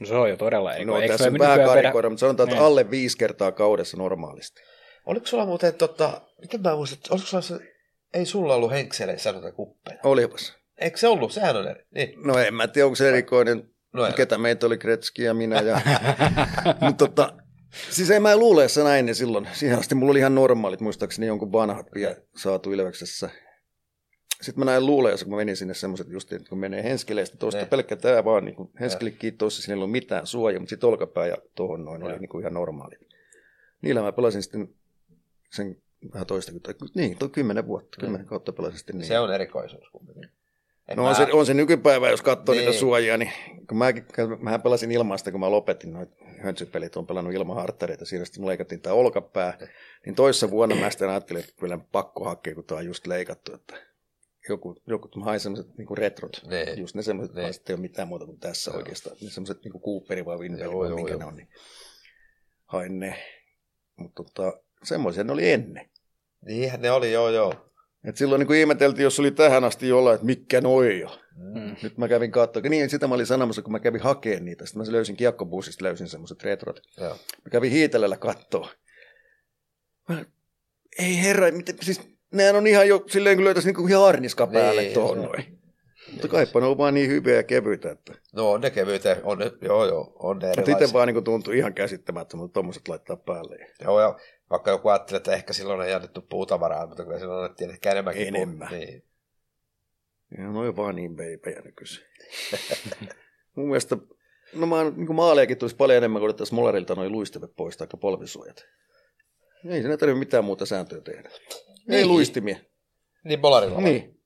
No se on jo todella No erikoinen. Eikö tässä on nykyään vähän vedä- karikoida, mutta sanotaan, että Niin. alle viisi kertaa kaudessa normaalisti. Oliko sulla muuten, tota, miten mä muistan, oliko sulla se, ei sulla ollut henkseleissä noita kuppeja? Olipas. Eikö se ollut? Sehän on eri. Niin. No en mä tiedä, onko se erikoinen, No, ketä meitä oli Kretski ja minä. Ja... mutta tota, siis en mä luule, että näin ne silloin. Siihen asti mulla oli ihan normaalit, muistaakseni jonkun vanhat vielä saatu Ilveksessä. Sitten mä näin luuleessa, kun mä menin sinne semmoiset just, että kun menee henskeleistä tuosta Ne. pelkkä tää vaan, niin henskelikin tuossa, siinä ei ollut mitään suojaa, mutta sitten olkapää ja tuohon noin oli Joo. niin kuin ihan normaali. Niillä mä pelasin sitten sen vähän toista, niin, tuo kymmenen vuotta, kymmenen kautta pelasin sitten niin. Se on erikoisuus kumminkin. En No mä- on se, on se nykypäivä, jos katsoo Niin. niitä suojia, niin kun mäkin, mähän pelasin ilmaista, kun mä lopetin noita höntsypelit, on pelannut ilman harttareita, siinä sitten leikattiin tämä olkapää, niin toissa vuonna mä sitten ajattelin, että kyllä pakko hakea, kun tämä on just leikattu, että joku, joku mä hain semmoiset niin retrot, Niin. just ne semmoiset, Niin. ei ole mitään muuta kuin tässä Joo. oikeastaan, ne semmoiset niin Cooperi vai Winveli vai joo, minkä joo. ne on, niin hain ne, mutta tota, semmoisia ne oli ennen. Niinhän ne oli, joo joo. Et silloin niin kuin ihmeteltiin, jos oli tähän asti jollain, että mikä noi jo. Mm. Nyt mä kävin katsomaan, niin sitä mä olin sanomassa, kun mä kävin hakemaan niitä. Sitten mä löysin kiekkobussista, löysin semmoiset retrot. joo. Mä kävin hiitelellä kattoo. Mä, ei herra, miten, siis nehän on ihan jo silleen, kun löytäisi niinku harniska päälle Niin, tuohon joo. noin. Mutta kaipa ne on vaan niin hyviä ja kevyitä, että No on ne kevyitä, on ne, joo joo, on ne erilaisia. itse vaan niin tuntuu ihan käsittämättömältä tuommoiset laittaa päälle. Joo, ja vaikka joku ajattelee, että ehkä silloin ei annettu puutavaraa, mutta kyllä silloin annettiin ehkä enemmänkin. puu- Enemmän. Niin. Ja no on vaan niin beipejä nykyisin. Mun mielestä, no mä, niin maalejakin tulisi paljon enemmän, kun otettaisiin Molarilta noin luistimet pois tai polvisuojat. Ei siinä tarvitse mitään muuta sääntöä tehdä. Ei Niin. luistimia. Niin Polarilla niin.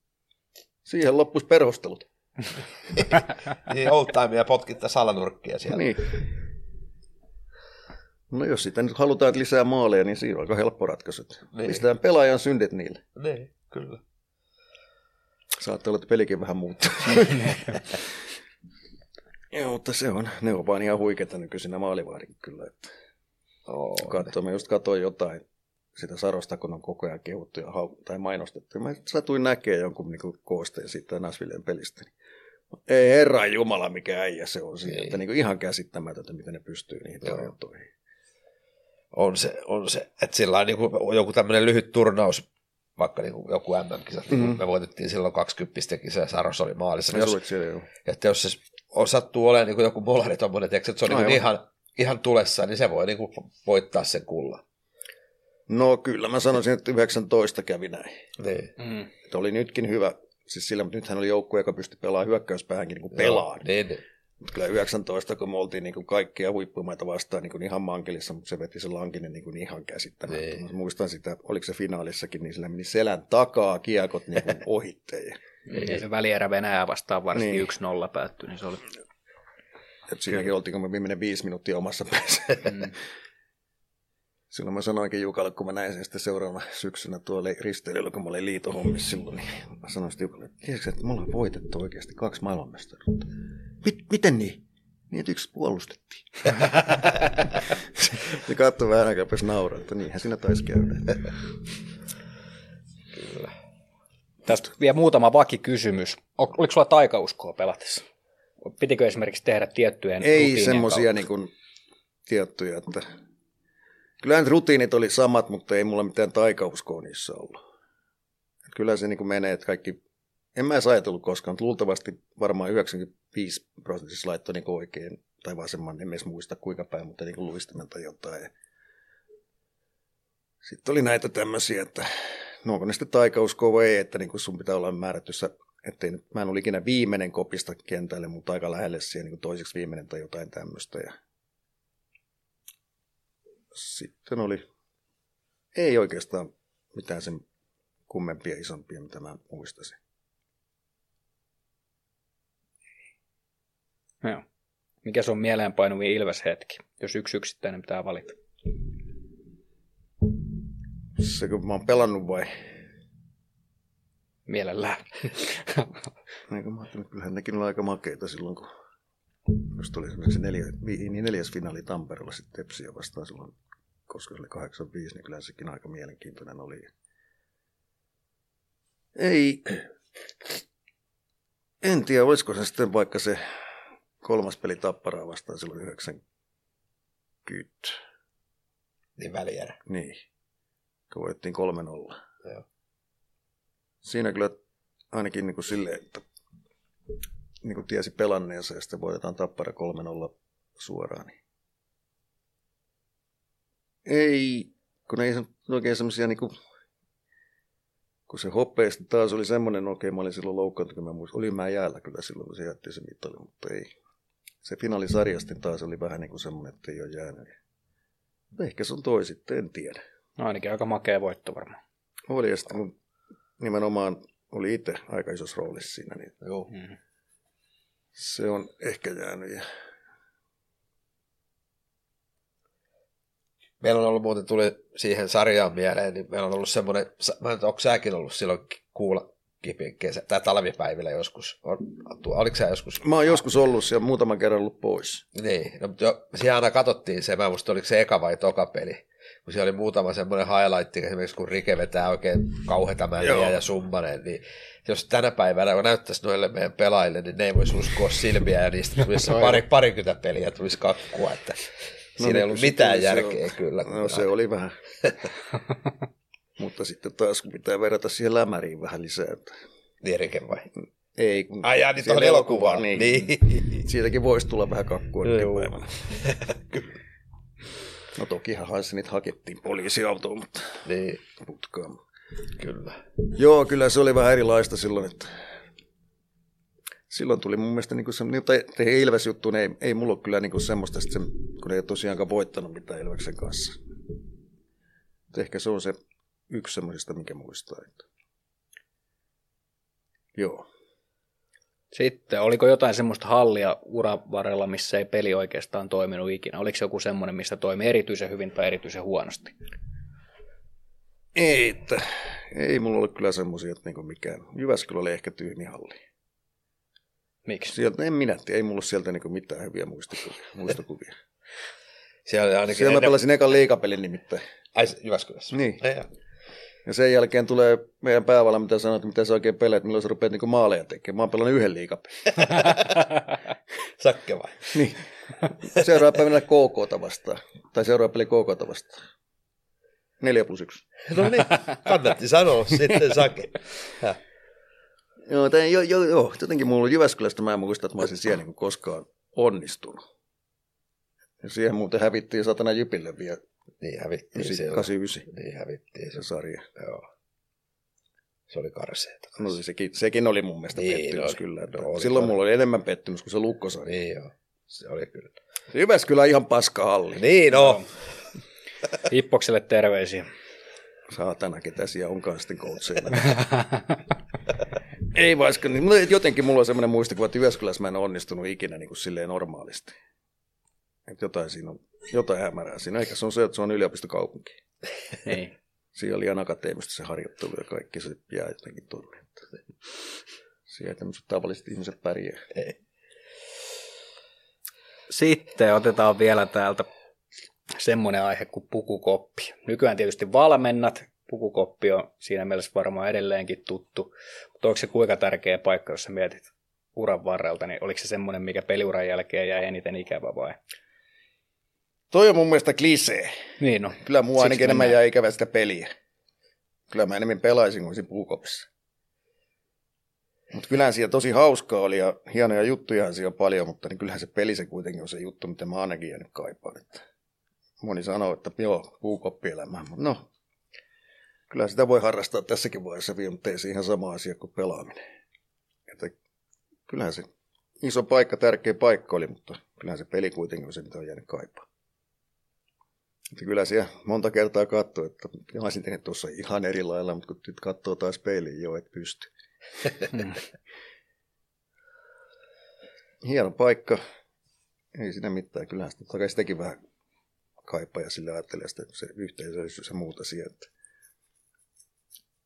Siihen loppuisi perhostelut. niin old timea potkittaa salanurkkia siellä. Niin. No jos sitä nyt halutaan lisää maaleja, niin siinä on aika helppo ratkaisu. Niin. Niin. Pistetään pelaajan syndit niille. niin kyllä. Saattaa olla, että pelikin vähän muuttuu. Joo, mutta se on, ne on vaan ihan huikeita nykyisinä maalivahdin kyllä. Että Oo, katsoo, mä just katsoin jotain sitä Sarosta, kun on koko ajan kehuttu ja hau- tai mainostettu. Mä satuin näkee jonkun niin koosteen siitä Nasvilleen pelistä. Niin ei herra jumala, mikä äijä se on siinä. Niin. Että niin kuin ihan käsittämätöntä, miten ne pystyy niihin torjuntoihin. On se, on se. Että sillä niin kuin joku tämmöinen lyhyt turnaus, vaikka niin kuin joku MM-kisat, mm. Mhm. me voitettiin silloin 20 kisa ja Saros oli maalissa. Se Jos, siellä, joo. että jos se on, sattuu olemaan niin kuin joku molari tiedätkö, että se on niin ihan, ihan tulessa, niin se voi niin kuin voittaa sen kullan. No kyllä, mä sanoisin, että 19 kävi näin. Niin. Mm. Että oli nytkin hyvä, siis sillä, mutta nythän oli joukkue, joka pystyi pelaamaan hyökkäyspäähänkin niin kuin pelaan. Niin, niin. Mutta kyllä 19, kun me oltiin niin kuin kaikkia huippumaita vastaan niin kuin ihan mankelissa, mutta se veti se Lankinen niin kuin ihan käsittämättä. Niin. Muistan sitä, oliko se finaalissakin, niin sillä meni selän takaa kiekot niin kuin ohitteen. Ja se välierä Venäjää vastaan varsinkin Niin. yksi nolla päättyi, niin se oli... Et siinäkin oltiin, kun me viimeinen viisi minuuttia omassa päässä. Mm. Silloin mä sanoinkin Jukalle, kun mä näin sen sitten seuraavana syksynä tuolla risteilyllä, kun mä olin liitohommissa silloin, niin mä sanoin sitten Jukalle, että tiedätkö, että me ollaan voitettu oikeasti kaksi maailmanmestaruutta. Mit, miten niin? Niin, että yksi puolustettiin. se katsoi vähän aikaa, nauraa, että niinhän siinä taisi käydä. Tästä vielä muutama vakikysymys. O- Oliko sulla taikauskoa pelatessa? Pitikö esimerkiksi tehdä tiettyjen Ei semmoisia niin kuin, tiettyjä, että kyllähän rutiinit oli samat, mutta ei mulla mitään taikauskoa niissä ollut. Et kyllä se niin kuin menee, että kaikki, en mä edes ajatellut koskaan, mutta luultavasti varmaan 95 prosentissa laittoi niin oikein, tai vasemman, en edes muista kuinka päin, mutta niin kuin luistimen tai jotain. Sitten oli näitä tämmöisiä, että no onko ne sitten taikauskoa vai ei, että niin kuin sun pitää olla määrätyssä, nyt, mä en ole ikinä viimeinen kopista kentälle, mutta aika lähelle siihen niin kuin toiseksi viimeinen tai jotain tämmöistä. Ja sitten oli, ei oikeastaan mitään sen kummempia isompia, mitä mä muistasin. Joo. Mikä se on mieleenpainuvin Ilves-hetki, jos yksi yksittäinen pitää valita? Se kun mä oon pelannut vai? Mielellään. Kuin mä ajattelin, että kyllähän nekin oli aika makeita silloin, kun jos tuli esimerkiksi neljä, niin neljäs finaali Tampereella sitten Tepsiä vastaan silloin, koska se oli 85, niin kyllä sekin aika mielenkiintoinen oli. Ei, en tiedä, olisiko se sitten vaikka se kolmas peli Tapparaa vastaan silloin 90, Niin välierä. niin, kun voittiin 3-0. Joo. Siinä kyllä ainakin niin kuin silleen, että niin kuin tiesi pelanneensa ja sitten voitetaan Tappara 3-0 suoraan. Niin. Ei, kun ei se oikein semmoisia niin kuin, kun se hoppeista taas oli semmoinen, okei mä olin silloin loukkaantunut, kun mä muistin, olin mä jäällä kyllä silloin, kun se jätti se mittali, mutta ei. Se finaalisarjasta taas oli vähän niin kuin semmoinen, että ei ole jäänyt. Mutta ehkä se on toi sitten, en tiedä. No ainakin aika makea voitto varmaan. Oli ja sitten kun nimenomaan oli itse aika isossa roolissa siinä, niin Joo. Mm. Se on ehkä jäänyt. Meillä on ollut muuten, tuli siihen sarjaan mieleen, niin meillä on ollut semmoinen, mä en onko säkin ollut silloin kuulla kipin kesä, tai talvipäivillä joskus, on, oliko sä joskus? Mä oon joskus ollut siellä muutaman kerran ollut pois. Niin, no, mutta jo, siellä aina katsottiin se, mä en muista oliko se eka vai toka peli, kun siellä oli muutama semmoinen highlight, esimerkiksi kun Rike vetää oikein kauheita Joo. ja summanen, niin jos tänä päivänä kun näyttäisi noille meidän pelaajille, niin ne ei voisi uskoa silmiä ja niistä tulisi pari, parikymmentä peliä tulisi kakkua, että siinä niin, ei ollut kun se mitään se järkeä on- kyllä. No se oli vähän. Mutta sitten taas kun pitää verrata siihen lämäriin vähän lisää. Että Niin Rike vai? ei, kun Ai jaa, niin tuohon elokuvaan. Niin. Niin. Siitäkin voisi tulla vähän kakkua Joo. No tokihan Hansenit hakettiin poliisiautoon, mutta niin, putkaan. kyllä. Joo, kyllä se oli vähän erilaista silloin, että silloin tuli mun mielestä niin se, tai te Ilves-juttu, niin ei, ei mulla ole kyllä niin semmoista, että se, kun ei tosiaankaan voittanut mitään Ilveksen kanssa. Mutta ehkä se on se yksi semmoisista, mikä muistaa. Että... Joo. Sitten, oliko jotain semmoista hallia uran varrella, missä ei peli oikeastaan toiminut ikinä? Oliko se joku semmoinen, missä toimi erityisen hyvin tai erityisen huonosti? Ei, että, ei mulla ollut kyllä semmoisia, että niinku mikään. Jyväskylä oli ehkä tyhmi halli. Miksi? Sieltä, en minä tiedä, ei mulla ole sieltä niinku mitään hyviä muistikuvia. muistikuvia. Siellä ainakin Siellä mä ennen... pelasin ekan liikapelin nimittäin. Ai, Jyväskylässä. Niin. Ei. Ja sen jälkeen tulee meidän päävalla, mitä sanoit, mitä sä oikein peleet, milloin sä rupeat niinku maaleja tekemään. Mä oon pelannut yhden liikapelin. Sakke vai? Niin. Seuraava päivänä KK vastaan. Tai seuraava peli KK vastaan. 4 plus 1. No niin, kannatti sanoa sitten Sake. Häh. Joo, tämän, joo, joo, joo, jotenkin mulla oli Jyväskylästä, mä en muista, että mä olisin siellä niin koskaan onnistunut. Ja siihen muuten hävittiin satana Jypille vielä Niin hävittiin 89 siellä. 89 Niin hävittiin se. sarja. Joo. Se oli karseeta. No sekin, sekin oli mun mielestä Niin, pettymys oli. kyllä. Että No oli silloin todella. mulla oli enemmän pettymys kuin se lukkosarja. Niin joo. Se oli kyllä. Jyväskylä ihan paska halli. Niin no. Hippokselle terveisiä. Saatana, ketä siellä onkaan sitten coacheina. Ei vaikka, niin jotenkin mulla on semmoinen muistikuva, että Jyväskylässä mä en onnistunut ikinä niin kuin silleen normaalisti. Että jotain siinä on, jotain hämärää siinä. Eikä se on se, että se on yliopistokaupunki. niin. Siellä oli ihan akateemista se harjoittelu ja kaikki se jää jotenkin tuonne. Siellä ei tämmöiset tavalliset ihmiset pärjää. Sitten otetaan vielä täältä semmoinen aihe kuin pukukoppi. Nykyään tietysti valmennat. Pukukoppi on siinä mielessä varmaan edelleenkin tuttu. Mutta onko se kuinka tärkeä paikka, jos sä mietit uran varrelta, niin oliko se semmoinen, mikä peliuran jälkeen jäi eniten ikävä vai? Toi on mun mielestä klisee. Niin no. Kyllä mua Siksi ainakin enemmän jää ikävä sitä peliä. Kyllä mä enemmän pelaisin kuin siinä puukopissa. Mutta kyllähän siellä tosi hauskaa oli ja hienoja juttuja siellä on paljon, mutta niin kyllähän se peli se kuitenkin on se juttu, mitä mä ainakin jäänyt kaipaan. Että moni sanoo, että joo, puukoppielämä. Mutta no, kyllä sitä voi harrastaa tässäkin vaiheessa vielä, mutta ei se ihan sama asia kuin pelaaminen. Että kyllähän se iso paikka, tärkeä paikka oli, mutta kyllähän se peli kuitenkin on se, mitä on jäänyt kaipaan. Että kyllä siellä monta kertaa katsoo, että mä olisin tehnyt tuossa ihan eri lailla, mutta kun nyt katsoo taas peiliin, joo, et pysty. Mm. Hieno paikka. Ei siinä mitään. Kyllähän sitä, totta kai sitäkin vähän kaipaa ja sillä ajattelee sitä, se yhteisöllisyys ja muuta sieltä.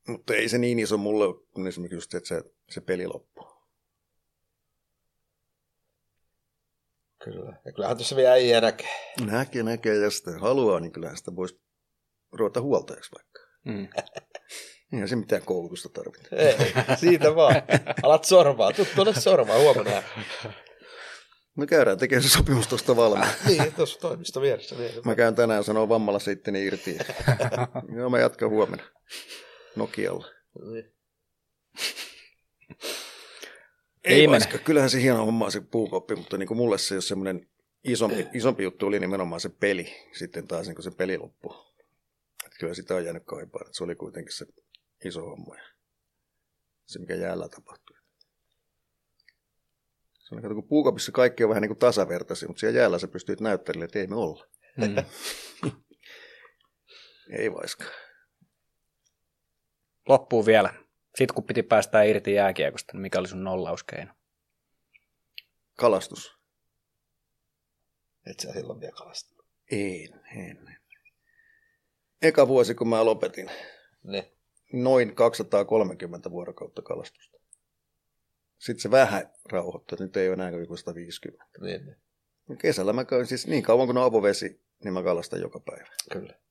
Mutta ei se niin iso mulle kun esimerkiksi just, että se, se peli loppuu. Kyllä. Ja kyllähän tuossa vielä äijä näkee. Näkee, näkee, ja sitä haluaa, niin kyllähän sitä voisi ruveta huoltajaksi vaikka. Mm. Eihän se mitään koulutusta tarvitse. Ei, siitä vaan. Alat sormaa. Tuu tuonne sormaa huomenna. Me käydään tekemään se sopimus tuosta valmiin. Niin, tuossa toimisto vieressä. Niin. Mä käyn tänään sanoa vammalla sitten irti. Joo, mä jatkan huomenna. Nokialla. Niin. Ei vaikka, kyllähän se hieno homma on se puukoppi, mutta niin kuin mulle se jos semmoinen isompi, isompi juttu oli nimenomaan se peli, sitten taas niin kuin se peli loppui. Että kyllä sitä on jäänyt kaipaan, että se oli kuitenkin se iso homma ja se mikä jäällä tapahtui. Se on, kun puukopissa kaikki on vähän niin kuin tasavertaisia, mutta siellä jäällä sä pystyt näyttelemään, että ei me olla. Mm. Ei vaiskaan. Loppuun vielä. Sitten kun piti päästää irti jääkiekosta, niin mikä oli sun nollauskeino? Kalastus. Et sä silloin vielä kalastanut. En, en. Eka vuosi, kun mä lopetin, Ne. noin 230 vuorokautta kalastusta. Sitten se vähän rauhoittui, nyt ei ole enää kuin joku 150. Niin, niin. Kesällä mä käyn siis niin kauan kuin on avovesi, niin mä kalastan joka päivä. Kyllä.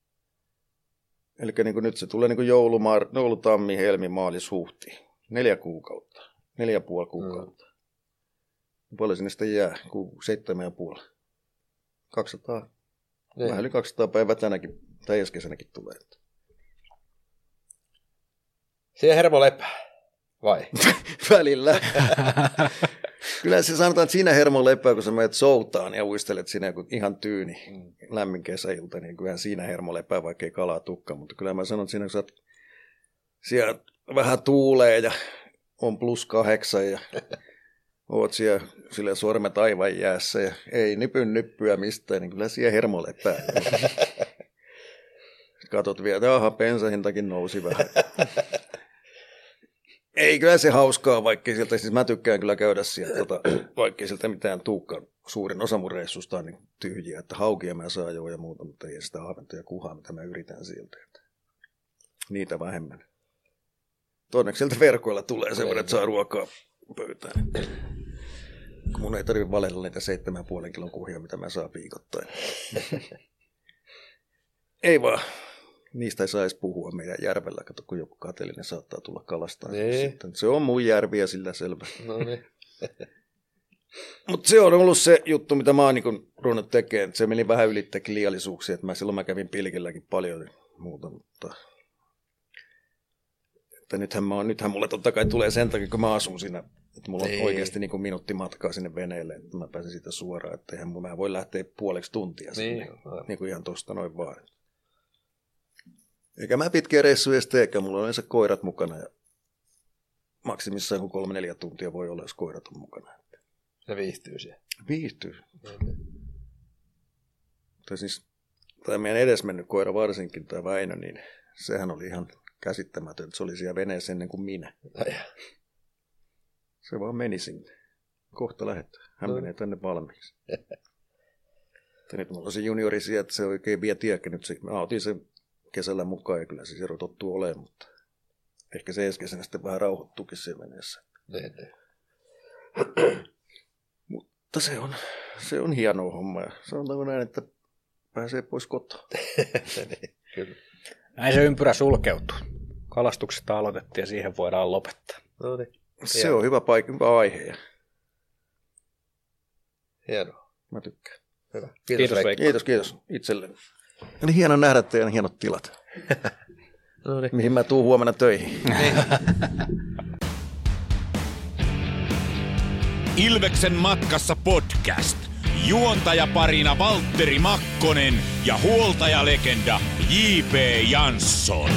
Eli niin kuin nyt se tulee niin kuin joulu, mar, joulu, tammi, helmi, maalis, huhti. Neljä kuukautta. Neljä puoli kuukautta. Mm. Paljon sinne sitten jää? Ku, seitsemän ja puoli. 200. Niin. Vähän yli 200 päivää tänäkin, tai ensi kesänäkin tulee. Siihen hermo lepää. Vai? Välillä. Kyllä se sanotaan, että siinä hermo lepää, kun sä menet soutaan ja uistelet siinä joku ihan tyyni Mm. lämmin kesäilta, niin kyllähän siinä hermo lepää, vaikka ei kalaa tukka. Mutta kyllä mä sanon, että siinä kun sä oot, siellä vähän tuulee ja on plus kahdeksan ja oot siellä sille sormet aivan jäässä ja ei nypyn nyppyä mistään, niin kyllä siellä hermo lepää. Katot vielä, että aha, bensahintakin nousi vähän. Ei, kyllä se hauskaa, vaikka sieltä, siis mä tykkään kyllä käydä sieltä, tota, vaikka sieltä mitään tuukka, suurin osa mun reissusta on niin tyhjiä, että haukia mä saan jo ja muuta, mutta ei sitä ahventa ja kuhaa, mitä mä yritän sieltä. Että niitä vähemmän. Onneksi sieltä verkoilla tulee sen verran, että saa ruokaa pöytään. Kun mun ei tarvitse valella niitä 7,5 kilon kuhia, mitä mä saan viikoittain. ei vaan. Niistä ei saisi puhua meidän järvellä. Kato, kun joku kateellinen saattaa tulla kalastaa. Niin. Sitten se on mun järvi ja sillä selvä. No niin. Mutta se on ollut se juttu, mitä mä oon niin ruvennut tekemään. Se meni vähän ylittäkin liiallisuuksia. Että mä silloin mä kävin pilkilläkin paljon ja muuta, mutta... Että nythän, mä oon, nythän mulle totta kai tulee sen takia, kun mä asun siinä. Että mulla on Niin. oikeasti niin kuin minuutti matkaa sinne veneelle, että mä pääsen siitä suoraan. Että eihän mä voi lähteä puoleksi tuntia sinne. Niin, niin kuin ihan tosta noin vaan. Eikä mä pitkiä reissuja edes teekään, mulla on yleensä koirat mukana ja maksimissaan kuin kolme neljä tuntia voi olla, jos koirat on mukana. Se viihtyy siellä. Viihtyy. Niin, Tai siis tämä meidän edesmennyt koira varsinkin, tämä Väinö, niin sehän oli ihan käsittämätön, että se oli siellä veneessä ennen kuin minä. Se vaan meni sinne. Kohta lähetään. Hän No. menee tänne valmiiksi. Nyt mulla on se juniori siellä, että se oikein vie tiekkä. Nyt se, mä otin sen kesällä mukaan ja kyllä se Sero tottuu olemaan, mutta ehkä se ensi kesänä sitten vähän rauhoittuukin siellä veneessä. Niin, niin. Mutta se on, se on hieno homma ja sanotaanko näin, että pääsee pois kotoa. niin. Kyllä. Näin se ympyrä sulkeutuu. Kalastuksesta aloitettiin ja siihen voidaan lopettaa. No niin. Se on hyvä paikka, hyvä aihe ja Hienoa. mä tykkään. Hyvä. Kiitos, Veikko. Veikko. Kiitos, kiitos itselleni. Oli hieno nähdä teidän hienot tilat, No niin. mihin mä tuun huomenna töihin. Ilveksen matkassa podcast. Juontajaparina Valtteri Makkonen ja huoltajalegenda J.P. Jansson.